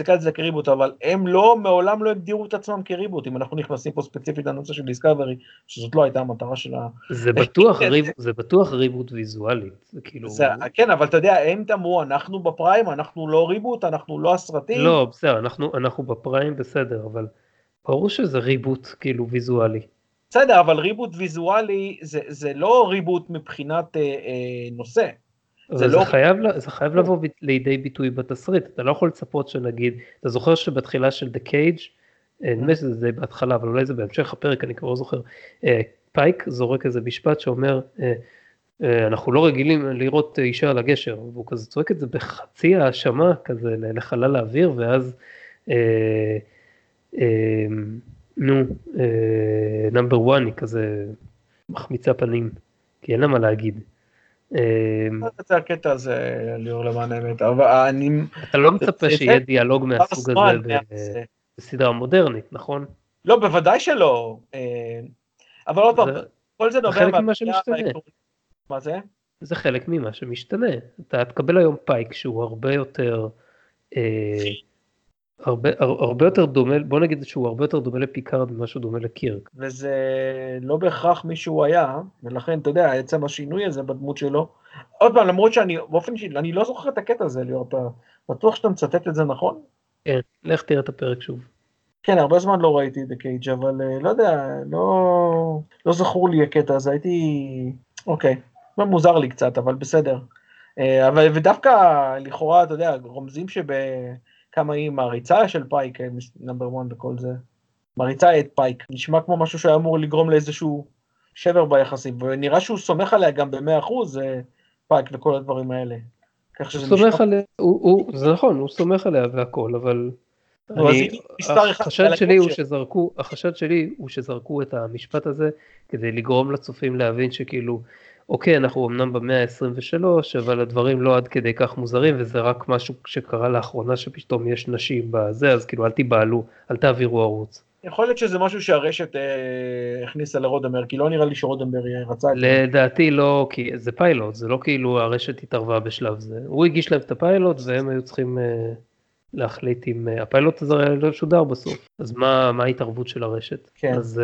על זה כריבוט, אבל הם לא, מעולם לא הגדירו את עצמם כריבוט, אם אנחנו נכנסים פה ספציפית לנושא של דיסקאברי, שזאת לא הייתה המטרה של ה... זה בטוח, ריב, זה בטוח ריבוט ויזואלי, זה כאילו... זה, כן, אבל אתה יודע, הם תמרו, אנחנו בפריים, אנחנו לא ריבוט, אנחנו לא הסרטים. לא, בסדר, אנחנו, אנחנו בפריים בסדר, אבל ברור שזה ריבוט כאילו ויזואלי. בסדר, אבל ריבוט ויזואלי זה, זה לא ריבוט מבחינת אה, אה, נושא. זה, לא... זה, חייב, זה חייב לבוא לידי ביטוי בתסריט, אתה לא יכול לצפות שנגיד, אתה זוכר שבתחילה של The Cage, אה, נדמה שזה די בהתחלה, אבל אולי זה בהמשך הפרק, אני כבר לא זוכר, אה, פייק זורק איזה משפט שאומר, אה, אנחנו לא רגילים לראות אישה על הגשר, והוא כזה צועק את זה בחצי האשמה כזה לחלל האוויר, ואז, נו, Number One היא כזה מחמיצה פנים, כי אין לה מה להגיד. אמ, זה הקטע הזה, ליאור למען האמת, אבל אני... אתה לא מצפה שיהיה דיאלוג מהסוג הזה בסדרה מודרנית, נכון? לא, בוודאי שלא. אה, אבל עוד פעם, כל זה נובע... מה זה? זה חלק ממה שמשתנה. אתה תקבל היום פייק שהוא הרבה יותר... הרבה, הרבה יותר דומה, בוא נגיד שהוא הרבה יותר דומה לפיקארד ממה שהוא דומה לקירק. וזה לא בהכרח מי שהוא היה, ולכן, אתה יודע, עצם השינוי הזה בדמות שלו. עוד פעם, למרות שאני, באופן אישי, אני לא זוכר את הקטע הזה, ליאור, אתה בטוח שאתה מצטט את זה נכון? כן, לך תראה את הפרק שוב. כן, הרבה זמן לא ראיתי את הקייג', אבל אה, לא יודע, לא, לא זכור לי הקטע הזה, הייתי, אוקיי, מוזר לי קצת, אבל בסדר. אה, אבל, ודווקא, לכאורה, אתה יודע, רומזים שב... כמה היא מעריצה של פייק, Number 1 וכל זה. מעריצה את פייק. נשמע כמו משהו שהיה אמור לגרום לאיזשהו שבר ביחסים, ונראה שהוא סומך עליה גם במאה אחוז, פייק וכל הדברים האלה. כך שזה סומך משנה... עליה, הוא, הוא, זה נכון, הוא סומך עליה והכל, אבל... אני, החשד שלי הוא שזרקו, החשד שלי הוא שזרקו את המשפט הזה כדי לגרום לצופים להבין שכאילו, אוקיי, אנחנו אמנם במאה ה-23, אבל הדברים לא עד כדי כך מוזרים, וזה רק משהו שקרה לאחרונה שפתאום יש נשים בזה, אז כאילו אל תיבהלו, אל תעבירו ערוץ. יכול להיות שזה משהו שהרשת אה, הכניסה לרודמר, כי לא נראה לי שרודמר רצה את זה. לדעתי לא, כי זה פיילוט, זה לא כאילו הרשת התערבה בשלב זה. הוא הגיש להם את הפיילוט והם היו צריכים אה, להחליט אם אה, הפיילוט הזה לא שודר בסוף, אז מה, מה ההתערבות של הרשת? כן. אז...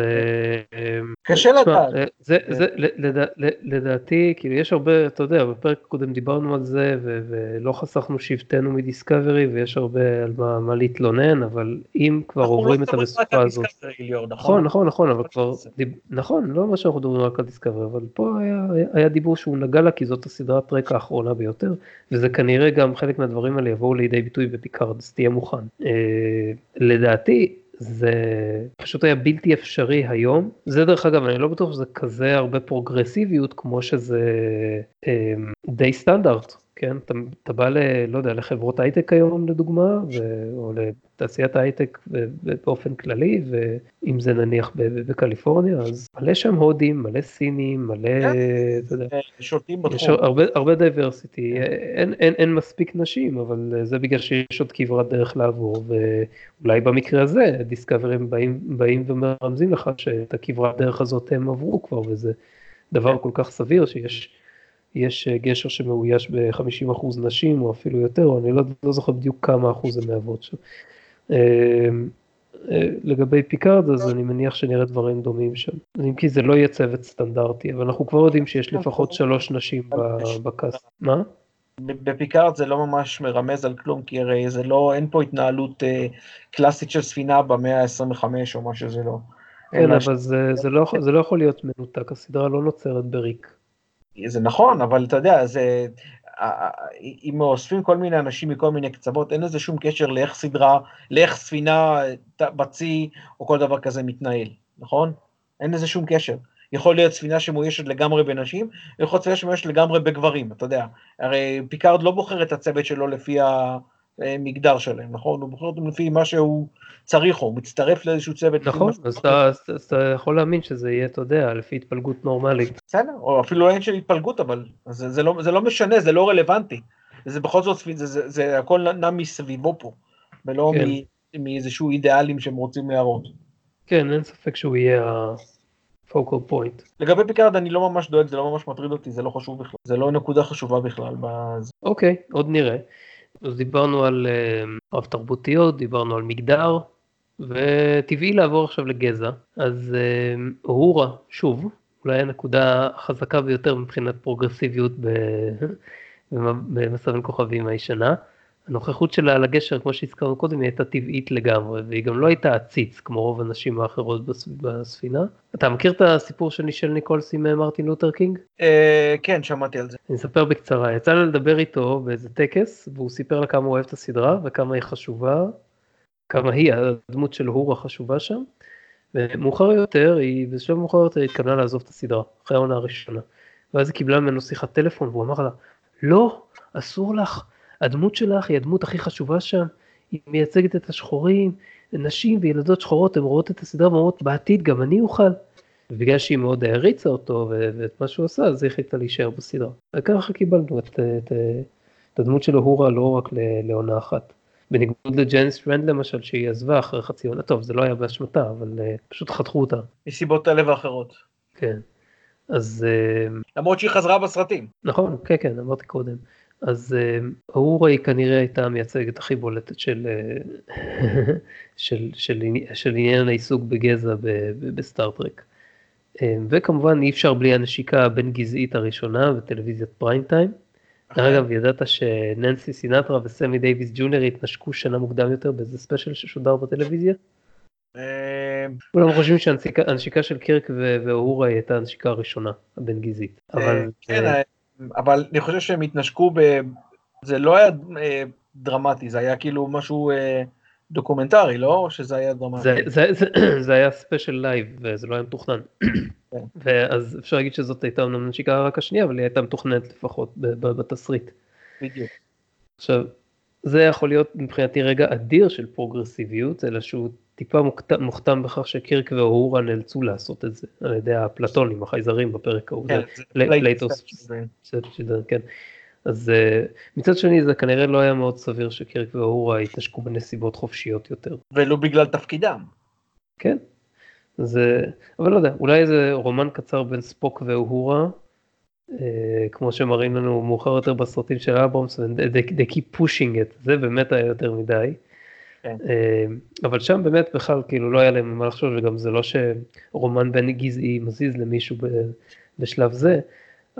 אה, קשה לדעת. אה, זה, זה, לדע, לדעתי, כאילו יש הרבה, אתה יודע, בפרק הקודם דיברנו על זה, ו, ולא חסכנו שבטנו מדיסקאברי, ויש הרבה על מה, מה להתלונן, אבל אם כבר לא עוברים את המסופה הזאת... נכון? נכון, נכון, נכון, אבל כבר... דיב, נכון, לא מה שאנחנו מדברים רק על דיסקאברי, אבל פה היה, היה דיבור שהוא נגע לה, כי זאת הסדרת טרק האחרונה ביותר, וזה כנראה גם חלק מהדברים האלה יבואו לידי ביטוי בפיקארד. אז תהיה מוכן. אה, לדעתי זה פשוט היה בלתי אפשרי היום. זה דרך אגב, אני לא בטוח שזה כזה הרבה פרוגרסיביות כמו שזה אה, די סטנדרט. כן, אתה, אתה בא ל... לא יודע, לחברות הייטק היום לדוגמה, ו, או לתעשיית ההייטק באופן כללי, ואם זה נניח בקליפורניה, אז מלא שם הודים, מלא סינים, מלא, אתה יודע, שולטים בתחום. יש הרבה, הרבה diversity, אין, אין, אין מספיק נשים, אבל זה בגלל שיש עוד כברת דרך לעבור, ואולי במקרה הזה דיסקאברי באים, באים ומרמזים לך שאת הכברת דרך הזאת הם עברו כבר, וזה דבר כל כך סביר שיש יש אה, גשר שמאויש ב-50% נשים או אפילו יותר, אני לא, לא זוכר בדיוק כמה אחוז הן מהוות שם. אה, אה, לגבי פיקארד אז אני מניח שנראה דברים דומים שם. אם כי זה לא יהיה צוות סטנדרטי, אבל אנחנו כבר יודעים שיש לפחות שלוש נשים ב cast. מה? בפיקארד זה לא ממש מרמז על כלום, כי הרי זה לא, אין פה התנהלות אה, קלאסית של ספינה במאה ה-25 או מה שזה לא. כן, אבל זה, זה, לא, זה לא יכול להיות מנותק, הסדרה לא נוצרת בריק. זה נכון, אבל אתה יודע, זה... אם אוספים כל מיני אנשים מכל מיני קצוות, אין לזה שום קשר לאיך סדרה, לאיך ספינה בצי או כל דבר כזה מתנהל, נכון? אין לזה שום קשר. יכול להיות ספינה שמאוישת לגמרי בנשים, ויכול להיות ספינה שמאוישת לגמרי בגברים, אתה יודע. הרי פיקארד לא בוחר את הצוות שלו לפי המגדר שלהם, נכון? הוא בוחר אותם לפי מה שהוא צריך, או מצטרף לאיזשהו צוות. נכון, אז אתה, יכול להאמין שזה יהיה, אתה יודע, לפי התפלגות נורמלית. בסדר, או אפילו אין של התפלגות, אבל זה, זה, לא, זה לא משנה, זה לא רלוונטי. זה בכל זאת, זה, זה, זה הכל נע מסביבו פה, ולא כן. מאיזשהו אידיאלים שהם רוצים להראות. כן, אין ספק שהוא יהיה ה-focal point. לגבי פיקארד אני לא ממש דואג, זה לא ממש מטריד אותי, זה לא חשוב בכלל, זה לא נקודה חשובה בכלל. אוקיי, עוד נראה. אז דיברנו על רב uh, תרבותיות, דיברנו על מגדר, וטבעי לעבור עכשיו לגזע, אז אוהורה, שוב, אולי הנקודה החזקה ביותר מבחינת פרוגרסיביות בין כוכבים הישנה. הנוכחות שלה על הגשר, כמו שהזכרנו קודם, היא הייתה טבעית לגמרי, והיא גם לא הייתה עציץ, כמו רוב הנשים האחרות בספינה. אתה מכיר את הסיפור של נישל ניקולס עם אה, מרטין לותר קינג? אה, כן, שמעתי על זה. אני אספר בקצרה, יצא לה לדבר איתו באיזה טקס, והוא סיפר לה כמה הוא אוהב את הסדרה, וכמה היא חשובה, כמה היא, הדמות של אוהורה חשובה שם. ומאוחר יותר, היא בשלב מאוחר יותר התכוונה לעזוב את הסדרה, אחרי העונה הראשונה. ואז היא קיבלה ממנו שיחת טלפון, והוא אמר לה, לא, אסור לך. הדמות שלך היא הדמות הכי חשובה שם, היא מייצגת את השחורים, נשים וילדות שחורות, הן רואות את הסדרה ואומרות בעתיד גם אני אוכל. ובגלל שהיא מאוד העריצה אותו ואת מה שהוא עשה, אז היא החליטה להישאר בסדרה. וככה קיבלנו את, את, את הדמות שלו הורה לא רק לעונה אחת. בניגוד לג'נס טרנד למשל שהיא עזבה אחרי חצי עונה, טוב זה לא היה באשמתה אבל uh, פשוט חתכו אותה. מסיבות כאלה ואחרות. כן. אז... אה, למרות שהיא חזרה בסרטים. נכון, כן כן אמרתי קודם. אז אהורה היא כנראה הייתה המייצגת הכי בולטת של, אה, של, של, של עניין העיסוק בגזע בסטארטרק. אה, וכמובן אי אפשר בלי הנשיקה הבין גזעית הראשונה בטלוויזיית prime time. דרך אגב, ידעת שננסי סינטרה וסמי דייוויס ג'וניור התנשקו שנה מוקדם יותר באיזה special ששודר בטלוויזיה? אה, כולם חושבים שהנשיקה של קירק ואהורה הייתה הנשיקה הראשונה הבין גזעית. אבל... אבל אני חושב שהם התנשקו ב... זה לא היה אה, דרמטי, זה היה כאילו משהו אה, דוקומנטרי, לא? או שזה היה דרמטי? זה, זה, זה, זה היה special live וזה לא היה מתוכנן. כן. ואז אפשר להגיד שזאת הייתה אמנם נשיקה רק השנייה, אבל היא הייתה מתוכננת לפחות בתסריט. בדיוק. עכשיו, זה יכול להיות מבחינתי רגע אדיר של פרוגרסיביות, אלא שהוא טיפה מוכת- מוכתם בכך שקירק ואוהורה נאלצו לעשות את זה, על ידי האפלטונים, החייזרים בפרק ההוא. כן, זה בסדר, כן. אז אה, מצד שני זה כנראה לא היה מאוד סביר שקירק ואוהורה יתנשקו בנסיבות חופשיות יותר. ולו בגלל תפקידם. כן. זה, אבל לא יודע, אולי איזה רומן קצר בין ספוק ואוהורה, אה, כמו שמראים לנו מאוחר יותר בסרטים של אברמס, they, they keep pushing it, זה באמת היה יותר מדי. כן. אה, אבל שם באמת בכלל כאילו לא היה להם מה לחשוב, וגם זה לא שרומן בין גזעי מזיז למישהו בשלב זה,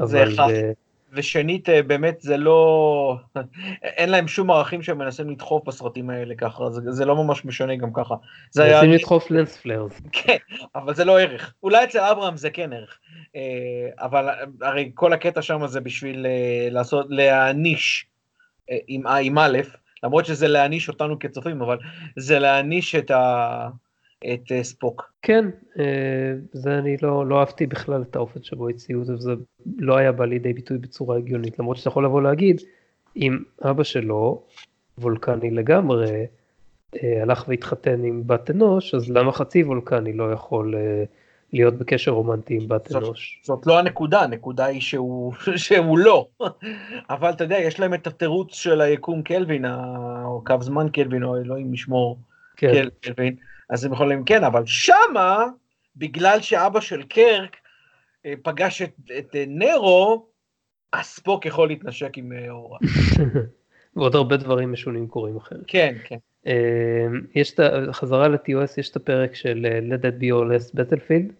זה אחד. זה- ושנית, אה, באמת זה לא... אין להם שום ערכים שהם מנסים לדחוף בסרטים האלה ככה, זה, זה לא ממש משנה גם ככה. זה היה... מנסים לדחוף לנס פלרס. כן, אבל זה לא ערך. אולי אצל אברהם זה כן ערך. אה, אבל הרי כל הקטע שם זה בשביל אה, לעשות, להעניש אה, עם, עם א', למרות שזה להעניש אותנו כצופים, אבל זה להעניש את, ה, את אה, ספוק. כן, אה, זה אני לא, לא אהבתי בכלל את האופן שבו הציעו את זה, וזה לא היה בא לידי ביטוי בצורה הגיונית, למרות שאתה יכול לבוא להגיד, אם אבא שלו, וולקני לגמרי, אה, הלך והתחתן עם בת אנוש, אז למה חצי וולקני לא יכול להיות בקשר רומנטי עם בת אנוש? זאת לא הנקודה, הנקודה היא שהוא, שהוא לא. אבל אתה יודע, יש להם את התירוץ של היקום קלווין, או קו זמן קלווין, או אלוהים ישמור כן, קל- קלווין, אז הם יכולים, כן, אבל שמה, בגלל שאבא של קרק אה, פגש את, את אה, נרו, הספוק יכול להתנשק עם אה, אורה. ועוד הרבה דברים משונים קורים אחרת. כן, כן. יש את ה... חזרה ל-TOS, יש את הפרק של Let That Be Your Last Battlefield,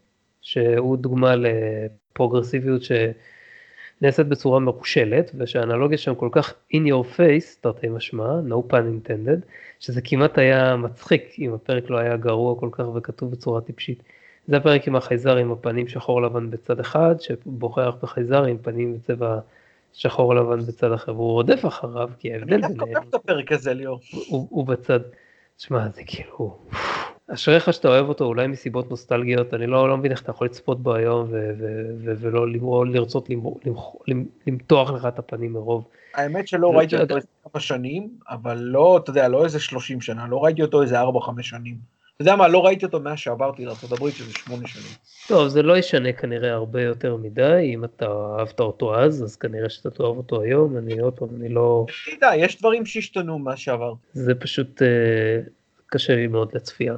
שהוא דוגמה לפרוגרסיביות שנעשית בצורה מרושלת, ושהאנלוגיה שם כל כך in your face, תרתי משמע, no pun intended, שזה כמעט היה מצחיק אם הפרק לא היה גרוע כל כך וכתוב בצורה טיפשית. זה הפרק עם החייזר עם הפנים שחור לבן בצד אחד, שבוחר בחייזר עם פנים בצבע שחור לבן בצד אחר, והוא רודף אחריו, כי ההבדל אני דווקא ביניהם אוהב את הפרק הזה, ליאור. הוא בצד. שמע, זה כאילו... אשריך שאתה אוהב אותו אולי מסיבות נוסטלגיות, אני לא, לא מבין איך אתה יכול לצפות בו היום ו- ו- ו- ולא למרוא, לרצות למרוא, למח- למתוח לך את הפנים מרוב. האמת שלא לא, ראיתי אתה אותו איזה כמה שנים, אבל לא, אתה יודע, לא איזה 30 שנה, לא ראיתי אותו איזה 4-5 שנים. אתה יודע מה, לא ראיתי אותו מאז שעברתי לארה"ב, שזה 8 שנים. טוב, זה לא ישנה כנראה הרבה יותר מדי, אם אתה אהבת אותו אז, אז כנראה שאתה תאהב אותו היום, אני עוד פעם, אני לא... תדע, יש דברים שהשתנו מאז שעברתי. זה פשוט אה, קשה לי מאוד לצפייה.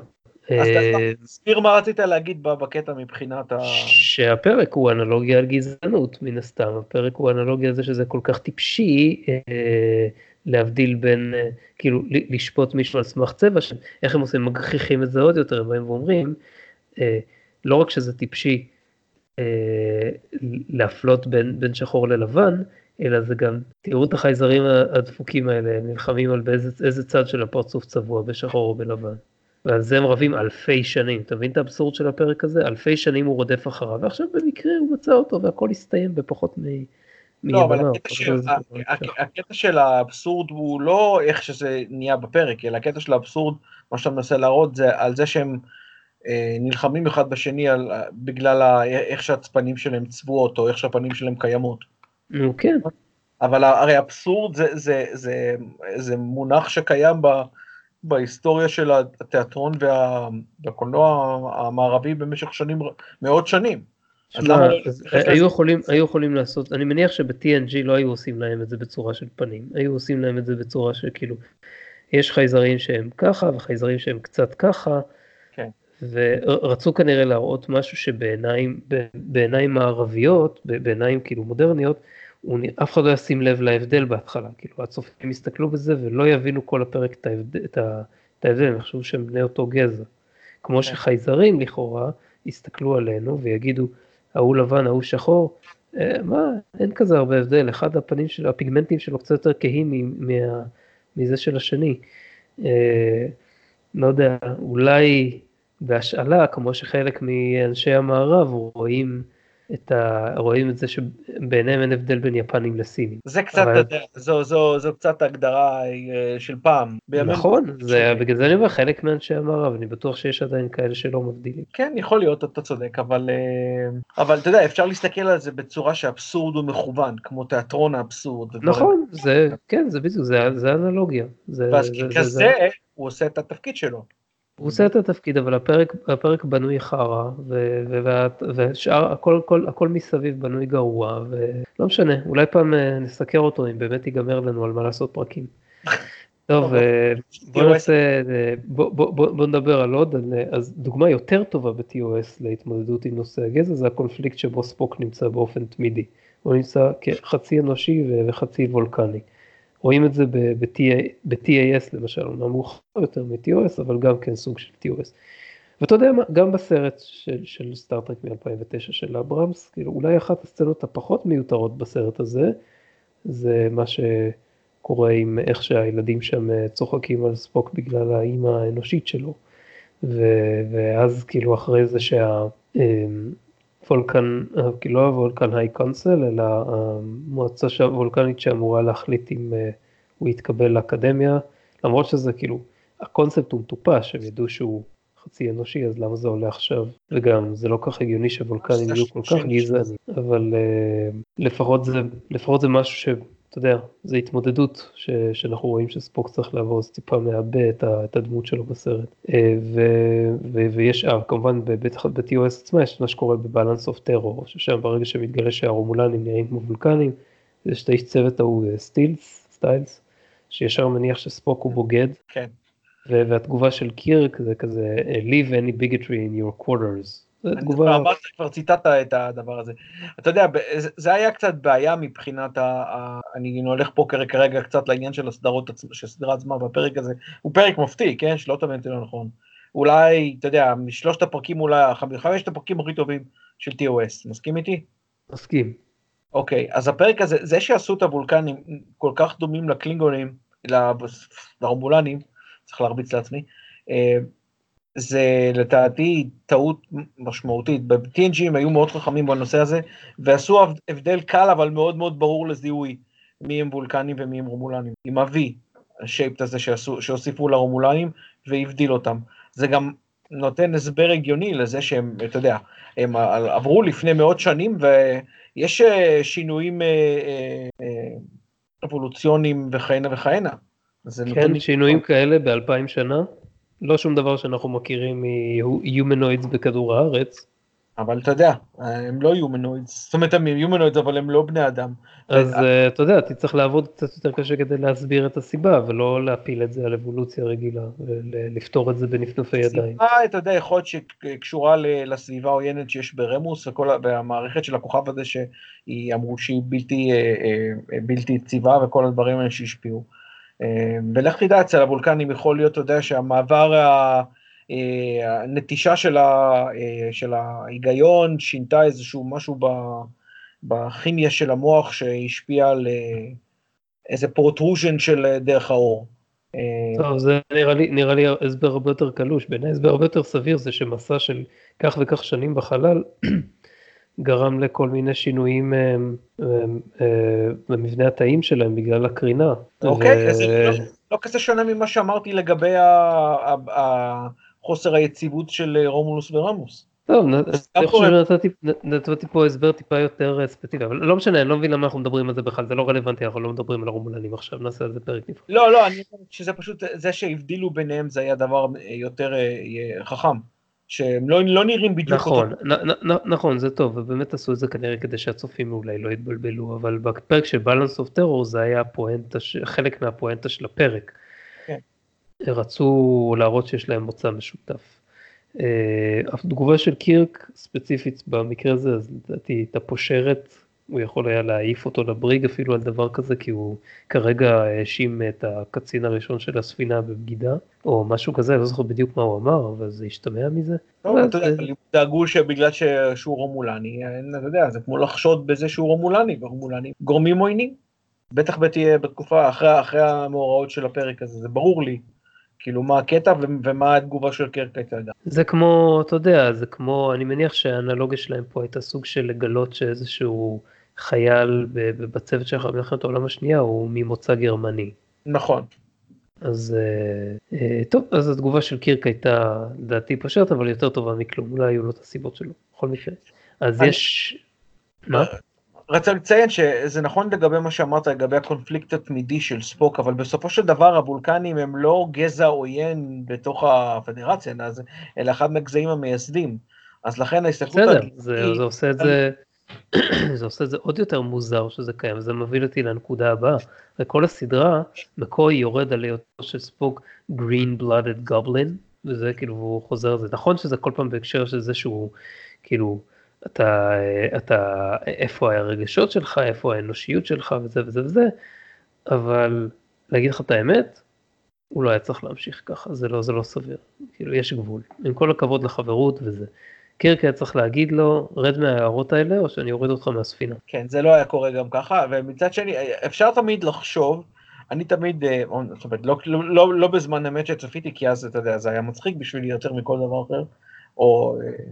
אז אה, תסביר מה רצית להגיד בקטע מבחינת ה... שהפרק הוא אנלוגיה על גזענות מן הסתם, הפרק הוא אנלוגיה על זה שזה כל כך טיפשי אה, להבדיל בין, אה, כאילו לשפוט מישהו על סמך צבע, איך הם עושים, מגחיכים את זה עוד יותר, הם באים ואומרים, לא רק שזה טיפשי להפלות בין, בין שחור ללבן, אלא זה גם, תראו את החייזרים הדפוקים האלה, הם נלחמים על באיזה איזה צד של הפרצוף צבוע, בשחור או בלבן. ועל זה הם רבים אלפי שנים, אתה מבין את האבסורד של הפרק הזה? אלפי שנים הוא רודף אחריו, ועכשיו במקרה הוא מצא אותו והכל הסתיים בפחות מ... לא, אבל הקטע של-. הקטע האבסורד הוא לא איך שזה נהיה בפרק, אלא הקטע של האבסורד, מה שאתה מנסה להראות זה על זה שהם אה, נלחמים אחד בשני על- בגלל ה- איך שהצפנים שלהם צבועות, או איך שהפנים שלהם קיימות. נו כן, אבל הרי אבסורד זה, זה, זה, זה מונח שקיים ב, בהיסטוריה של התיאטרון וה, והקולנוע המערבי במשך שנים, מאות שנים. לא היו? יכולים, היו יכולים לעשות, אני מניח שב-TNG לא היו עושים להם את זה בצורה של פנים, היו עושים להם את זה בצורה שכאילו, יש חייזרים שהם ככה וחייזרים שהם קצת ככה, כן. ורצו כנראה להראות משהו שבעיניים מערביות, בעיניים כאילו מודרניות, הוא, אף אחד לא ישים לב להבדל בהתחלה, כאילו הצופים יסתכלו בזה ולא יבינו כל הפרק את ההבדל, את ההבדל, הם יחשבו שהם בני אותו גזע. כמו שחייזרים לכאורה יסתכלו עלינו ויגידו, ההוא לבן, ההוא שחור, אה, מה, אין כזה הרבה הבדל, אחד הפנים שלו, הפיגמנטים שלו קצת יותר כהים מה, מזה של השני. אה, לא יודע, אולי בהשאלה, כמו שחלק מאנשי המערב רואים את ה... רואים את זה שבעיניהם אין הבדל בין יפנים לסינים. זה קצת, אבל... אתה יודע, זו, זו, זו קצת הגדרה אה, של פעם. נכון, זה, בגלל זה אני אומר חלק מאנשי המערב, אני בטוח שיש עדיין כאלה שלא מבדילים. כן, יכול להיות, אתה צודק, אבל, אה, אבל אתה יודע, אפשר להסתכל על זה בצורה שאבסורד הוא מכוון, כמו תיאטרון האבסורד. נכון, זה, כן, זה בדיוק, זה, זה אנלוגיה. זה, ואז זה, כזה, זה, הוא עושה את התפקיד שלו. הוא עושה את התפקיד, אבל הפרק, הפרק בנוי חרא, ושאר, הכל, הכל, הכל מסביב בנוי גרוע, ולא משנה, אולי פעם אה, נסקר אותו אם באמת ייגמר לנו על מה לעשות פרקים. טוב, אה, בוא נעשה, אה, בוא, בוא, בוא, בוא נדבר על עוד, אז דוגמה יותר טובה ב-TOS להתמודדות עם נושא הגזע זה הקונפליקט שבו ספוק נמצא באופן תמידי. הוא נמצא כחצי אנושי וחצי וולקני. רואים את זה ב-TAS למשל, אומנם מאוחר יותר מ-TOS, אבל גם כן סוג של TOS. ואתה יודע מה, גם בסרט של, של סטארט-טרק מ-2009 של אברהמס, כאילו אולי אחת הסצנות הפחות מיותרות בסרט הזה, זה מה שקורה עם איך שהילדים שם אה, צוחקים על ספוק בגלל האימא האנושית שלו. ו- ואז כאילו אחרי זה שה... וולקן, כאילו לא הוולקן היי קונסל, אלא המועצה הוולקנית שאמורה להחליט אם אה, הוא יתקבל לאקדמיה, למרות שזה כאילו, הקונספט הוא מטופש, הם ידעו שהוא חצי אנושי, אז למה זה עולה עכשיו? וגם זה לא כך הגיוני שוולקנים יהיו כל כך גזענים, אבל לפחות, זה, לפחות זה משהו ש... אתה יודע, זו התמודדות ש, שאנחנו רואים שספוק צריך לעבור, זה טיפה מעבה את, את הדמות שלו בסרט. אה, ו, ו, ויש, אה, כמובן בטח ב-TOS עצמה יש מה שקורה בבלנס אוף טרור, ששם ברגע שמתגלה שהרומולנים נראים כמו וולקנים, יש את האיש צוות ההוא סטילס, אה, סטיילס, שישר מניח שספוק הוא בוגד. כן. והתגובה של קירק זה כזה, leave any bigotry in your quarters. זה תגובה... אמרת, כבר ציטטת את הדבר הזה. אתה יודע, זה היה קצת בעיה מבחינת ה... אני הולך פה כרגע קצת לעניין של הסדרות, של הסדרה עצמה, והפרק הזה הוא פרק מופתי, כן? שלא תבין אותי לא נכון. אולי, אתה יודע, משלושת הפרקים אולי, חמשת הפרקים הכי טובים של TOS, מסכים איתי? מסכים. אוקיי, אז הפרק הזה, זה שעשו את הוולקנים כל כך דומים לקלינגונים, לרומולנים, צריך להרביץ לעצמי, אה, זה לדעתי טעות משמעותית. ב-TNG הם היו מאוד חכמים בנושא הזה, ועשו הבדל קל אבל מאוד מאוד ברור לזיהוי מי הם וולקנים ומי הם רומולנים. עם ה-V, השייפט הזה שעשו, שהוסיפו לרומולנים והבדיל אותם. זה גם נותן הסבר הגיוני לזה שהם, אתה יודע, הם עברו לפני מאות שנים ויש אה, שינויים אה, אה, אבולוציוניים וכהנה וכהנה. כן, שינויים כאלה באלפיים שנה? לא שום דבר שאנחנו מכירים מיומנוידס בכדור הארץ. אבל אתה יודע, הם לא יומנוידס, זאת אומרת הם יומנוידס אבל הם לא בני אדם. אז אה, אתה יודע, אתה צריך לעבוד קצת יותר קשה כדי להסביר את הסיבה ולא להפיל את זה על אבולוציה רגילה ולפתור את זה בנפנופי ידיים. הסיבה, אתה יודע, יכול להיות שקשורה לסביבה העוינת שיש ברמוס והמערכת של הכוכב הזה שהיא אמרו שהיא בלתי אה, אה, יציבה וכל הדברים האלה שהשפיעו. אמ, ולך תדע, אצל הוולקנים יכול להיות, אתה יודע, שהמעבר, אה, הנטישה אה, של ההיגיון שינתה איזשהו משהו בכימיה של המוח שהשפיע על אה, איזה protrusion של דרך העור. טוב, זה נראה לי, נראה לי הסבר הרבה יותר קלוש, בעיניי הסבר הרבה יותר סביר זה שמסע של כך וכך שנים בחלל גרם לכל מיני שינויים אה, אה, אה, במבנה התאים שלהם בגלל הקרינה. אוקיי, זה לא, לא כזה שונה ממה שאמרתי לגבי חוסר היציבות של רומולוס ורמוס. טוב, אני חושב שנתתי פה הסבר טיפה יותר ספציפי, אבל לא משנה, אני לא מבין למה אנחנו מדברים על זה בכלל, זה לא רלוונטי, אנחנו לא מדברים על הרומולנים עכשיו, נעשה על זה פרק נפרד. לא, לא, אני חושב שזה פשוט, זה שהבדילו ביניהם זה היה דבר יותר חכם. שהם לא, לא נראים בדיוק נכון, אותו. נ, נ, נכון, זה טוב, ובאמת עשו את זה כנראה כדי שהצופים אולי לא יתבלבלו, אבל בפרק של Balance of Terror זה היה הפואנטה, חלק מהפואנטה של הפרק. כן. רצו להראות שיש להם מוצא משותף. אה, התגובה של קירק ספציפית במקרה הזה, אז לדעתי הייתה פושרת הוא יכול היה להעיף אותו לבריג אפילו על דבר כזה, כי הוא כרגע האשים את הקצין הראשון של הספינה בבגידה, או משהו כזה, אני לא זוכר בדיוק מה הוא אמר, אבל זה השתמע מזה. לא, אתה יודע, דאגו שבגלל שהוא רומולני, אתה יודע, זה כמו לחשוד בזה שהוא רומולני, ורומולני גורמים עוינים. בטח בתקופה, אחרי, אחרי המאורעות של הפרק הזה, זה ברור לי כאילו מה הקטע ומה התגובה של קרק הייתה. זה כמו, אתה יודע, זה כמו, אני מניח שהאנלוגיה שלהם פה הייתה סוג של לגלות שאיזשהו חייל בצוות שלך במלחמת העולם השנייה הוא ממוצא גרמני. נכון. אז אה, אה, טוב, אז התגובה של קירק הייתה לדעתי פשרת, אבל יותר טובה מכלום, אולי היו לו את הסיבות שלו, בכל מקרה. אז אני... יש... מה? רצה לציין שזה נכון לגבי מה שאמרת לגבי הקונפליקט התמידי של ספוק, אבל בסופו של דבר הוולקנים הם לא גזע עוין בתוך הפדרציה, אלא אחד מהגזעים המייסדים. אז לכן ההסתכלות... בסדר, זה, זה עושה את זה... זה עושה את זה עוד יותר מוזר שזה קיים, זה מביא אותי לנקודה הבאה. וכל הסדרה, מקוי יורד על היותו של ספוק green blooded goblin, וזה כאילו, הוא חוזר על זה. נכון שזה כל פעם בהקשר של זה שהוא, כאילו, אתה, אתה, איפה הרגשות שלך, איפה האנושיות שלך וזה וזה וזה, אבל להגיד לך את האמת, הוא לא היה צריך להמשיך ככה, זה לא, זה לא סביר, כאילו יש גבול, עם כל הכבוד לחברות וזה. קירק היה צריך להגיד לו, רד מההערות האלה או שאני אוריד אותך מהספינה. כן, זה לא היה קורה גם ככה, ומצד שני, אפשר תמיד לחשוב, אני תמיד, אה, זאת אומרת, לא, לא, לא, לא בזמן אמת שצפיתי, כי אז, אתה יודע, זה היה מצחיק בשבילי יותר מכל דבר אחר, או, אה,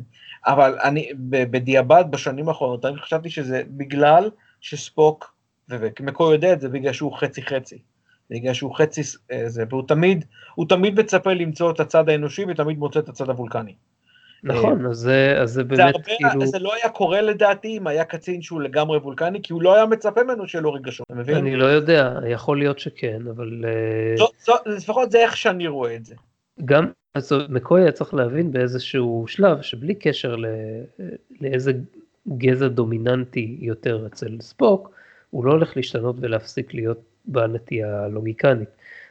אבל אני, בדיעבד, בשנים האחרונות, אני חשבתי שזה בגלל שספוק, ומקו יודע את זה, בגלל שהוא חצי חצי. בגלל שהוא חצי אה, זה, והוא תמיד, הוא תמיד מצפה למצוא את הצד האנושי ותמיד מוצא את הצד הוולקני. נכון, אז זה, אז זה באמת זה הרבה, כאילו... זה לא היה קורה לדעתי אם היה קצין שהוא לגמרי וולקני, כי הוא לא היה מצפה ממנו שיהיה לו רגשות, אתה מבין? אני לא יודע, יכול להיות שכן, אבל... זו, אה, זו, לפחות זה איך שאני רואה את זה. גם, אז מקוי היה צריך להבין באיזשהו שלב, שבלי קשר לא, לאיזה גזע דומיננטי יותר אצל ספוק, הוא לא הולך להשתנות ולהפסיק להיות בעל נטייה לוגיקנית.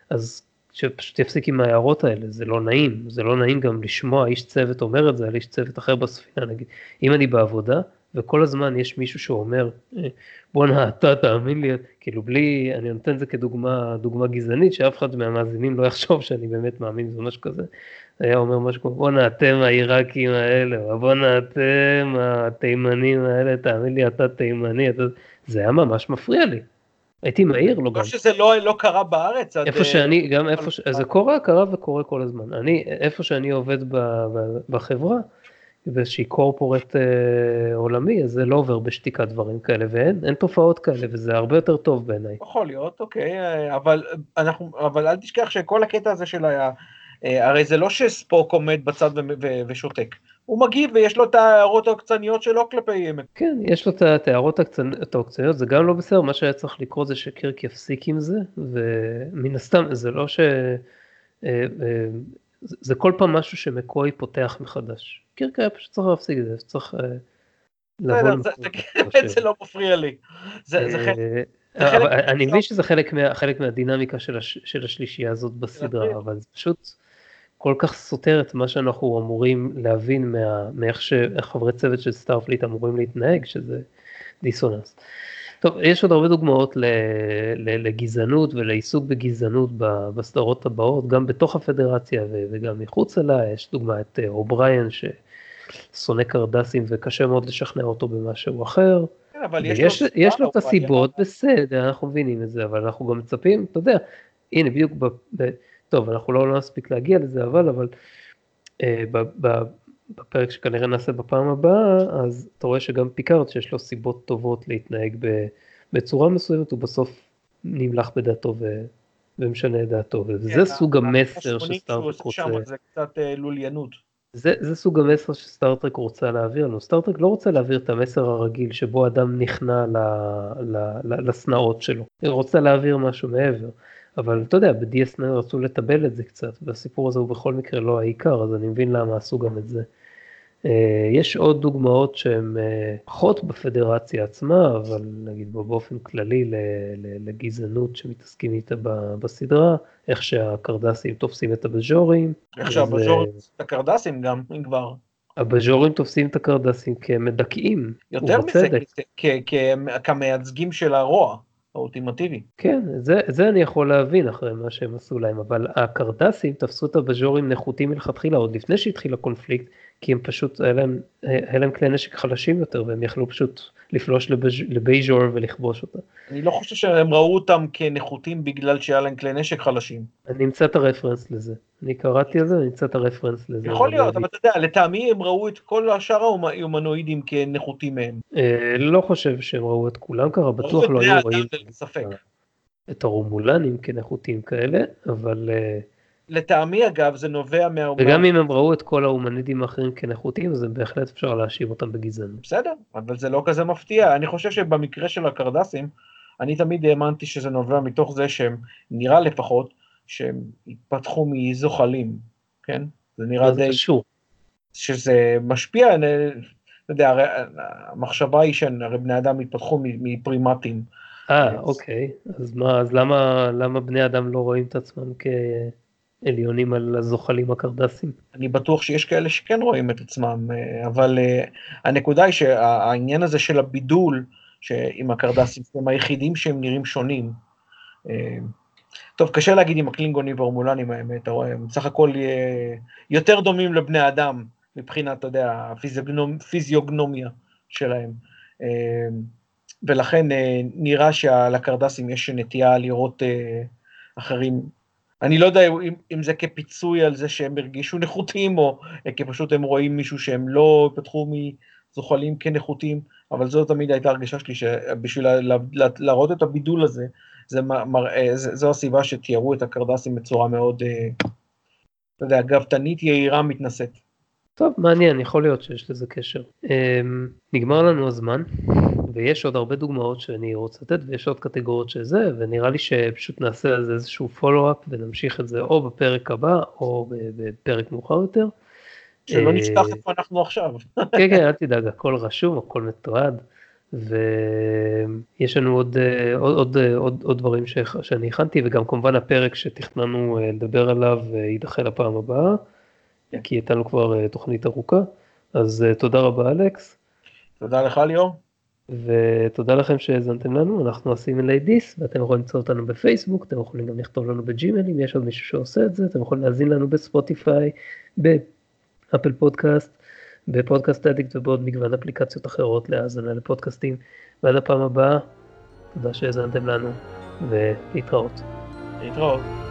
אז שפשוט יפסיק עם ההערות האלה, זה לא נעים, זה לא נעים גם לשמוע איש צוות אומר את זה על איש צוות אחר בספינה, נגיד, אם אני בעבודה וכל הזמן יש מישהו שאומר, אה, בואנה אתה תאמין לי, כאילו בלי, אני נותן את זה כדוגמה דוגמה גזענית, שאף אחד מהמאזינים לא יחשוב שאני באמת מאמין זה משהו כזה, היה אומר משהו כמו בואנה אתם העיראקים האלה, בואנה אתם התימנים האלה, תאמין לי אתה תימני, אתה... זה היה ממש מפריע לי. הייתי מעיר לו לא גם. לא שזה לא, לא קרה בארץ. איפה עד, שאני, גם איפה, ש... זה קורה, קרה וקורה כל הזמן. אני, איפה שאני עובד ב, ב, בחברה, באיזושהי קורפורט אה, עולמי, אז זה לא עובר בשתיקה דברים כאלה, ואין אין תופעות כאלה, וזה הרבה יותר טוב בעיניי. יכול להיות, אוקיי, אה, אבל, אנחנו, אבל אל תשכח שכל הקטע הזה של ה... אה, הרי זה לא שספוק עומד בצד ו, ו, ושותק. הוא מגיב ויש לו את ההערות העוקצניות שלו כלפי... כן, יש לו את ההערות העוקצניות, זה גם לא בסדר, מה שהיה צריך לקרות זה שקירק יפסיק עם זה, ומן הסתם זה לא ש... אה, אה, זה כל פעם משהו שמקוי פותח מחדש. קירק היה פשוט צריך להפסיק את זה, צריך אה, לבוא... זה לא מפריע לי. אני מבין שזה חלק מהדינמיקה של השלישייה הזאת בסדרה, אבל זה פשוט... כל כך סותר את מה שאנחנו אמורים להבין מה, מאיך שחברי צוות של סטארפליט אמורים להתנהג, שזה דיסוננס. טוב, יש עוד הרבה דוגמאות לגזענות ולעיסוק בגזענות בסדרות הבאות, גם בתוך הפדרציה וגם מחוצה לה, יש דוגמא את אה, אובריין ששונא קרדסים וקשה מאוד לשכנע אותו במשהו אחר. כן, אבל יש, יש, לו, יש לו את הסיבות, בסדר, אנחנו מבינים את זה, אבל אנחנו גם מצפים, אתה יודע, הנה בדיוק ב, ב, טוב, אנחנו לא, לא נספיק להגיע לזה, אבל, אבל אה, ב, ב, בפרק שכנראה נעשה בפעם הבאה, אז אתה רואה שגם פיקארד שיש לו סיבות טובות להתנהג ב, בצורה מסוימת, הוא בסוף נמלך בדעתו ו, ומשנה את דעתו, וזה כן, סוג המסר שסטארטרק רוצה. זה קצת אה, לוליינות. זה, זה סוג המסר שסטארטרק רוצה להעביר לנו. סטארטרק לא רוצה להעביר את המסר הרגיל שבו אדם נכנע לשנאות שלו, היא רוצה להעביר משהו מעבר. אבל אתה יודע, ב-DS9 רצו לטבל את זה קצת, והסיפור הזה הוא בכל מקרה לא העיקר, אז אני מבין למה עשו גם את זה. אה, יש עוד דוגמאות שהן אה, פחות בפדרציה עצמה, אבל נגיד באופן כללי לגזענות שמתעסקים איתה בסדרה, איך שהקרדסים תופסים את הבז'ורים. איך שהבז'ורים תופסים את הקרדסים גם, אם כבר. הבז'ורים תופסים את הקרדסים כמדכאים, יותר מזה, כמייצגים של הרוע. האולטימטיבי. כן, זה, זה אני יכול להבין אחרי מה שהם עשו להם, אבל הקרדסים תפסו את הבז'ורים נחותים מלכתחילה עוד לפני שהתחיל הקונפליקט, כי הם פשוט, היה להם, כלי נשק חלשים יותר והם יכלו פשוט לפלוש לבייז'ור ולכבוש אותה. אני לא חושב שהם ראו אותם כנחותים בגלל שהיה להם כלי נשק חלשים. אני אמצא את הרפרנס לזה. אני קראתי על זה, אני אמצא את הרפרנס לזה. יכול להיות, אבל אתה יודע, לטעמי הם ראו את כל השאר ההומנואידים כנחותים מהם. אה, לא חושב שהם ראו את כולם ככה, בטוח לא היו רואים את הרומולנים כנחותים כאלה, אבל... אה, לטעמי אגב זה נובע מה... וגם אם הם ראו את כל ההומנידים האחרים כנחותים אז בהחלט אפשר להאשים אותם בגזענות. בסדר, אבל זה לא כזה מפתיע, אני חושב שבמקרה של הקרדסים, אני תמיד האמנתי שזה נובע מתוך זה שהם, נראה לפחות, שהם התפתחו מזוחלים, כן? זה נראה די... קשור. שזה משפיע, אני לא יודע, הרי המחשבה היא שהרי בני אדם התפתחו מפרימטים. אה, אוקיי, אז מה, אז למה, למה בני אדם לא רואים את עצמם כ... עליונים על הזוחלים הקרדסים. אני בטוח שיש כאלה שכן רואים את עצמם, אה, אבל אה, הנקודה היא שהעניין הזה של הבידול עם הקרדסים, הם היחידים שהם נראים שונים. אה, טוב, קשה להגיד עם הקלינגונים וההורמולנים האמת, אתה רואה, הם בסך הכל יותר דומים לבני אדם מבחינת, אתה יודע, הפיזיוגנומיה שלהם. ולכן נראה שלקרדסים יש נטייה לראות אחרים אני לא יודע אם, אם זה כפיצוי על זה שהם הרגישו נחותים, או כי פשוט הם רואים מישהו שהם לא פתחו מזוחלים כנחותים, אבל זו תמיד הייתה הרגשה שלי, שבשביל להראות את הבידול הזה, זה מראה, זו הסיבה שתיארו את הקרדסים בצורה מאוד, אה, אתה יודע, גבתנית, יהירה, מתנשאת. טוב, מעניין, יכול להיות שיש לזה קשר. אמ, נגמר לנו הזמן, ויש עוד הרבה דוגמאות שאני רוצה לתת, ויש עוד קטגוריות שזה, ונראה לי שפשוט נעשה על זה איזשהו פולו-אפ, ונמשיך את זה או בפרק הבא, או בפרק מאוחר יותר. שלא נשכח איפה אנחנו עכשיו. כן, כן, אל תדאג, הכל רשום, הכל מתועד, ויש לנו עוד, עוד, עוד, עוד, עוד דברים ש... שאני הכנתי, וגם כמובן הפרק שתכננו לדבר עליו יידחה לפעם הבאה. כן. כי הייתה לו כבר אה, תוכנית ארוכה. אז אה, תודה רבה אלכס. תודה לך ליאור. ותודה לכם שהאזנתם לנו, אנחנו Assimilate This, ואתם יכולים למצוא אותנו בפייסבוק, אתם יכולים גם לכתוב לנו בג'ימל אם יש עוד מישהו שעושה את זה, אתם יכולים להאזין לנו בספוטיפיי, באפל פודקאסט, בפודקאסט אדיקט ובעוד מגוון אפליקציות אחרות להאזנה לפודקאסטים. ועד הפעם הבאה, תודה שהאזנתם לנו, ולהתראות. להתראות.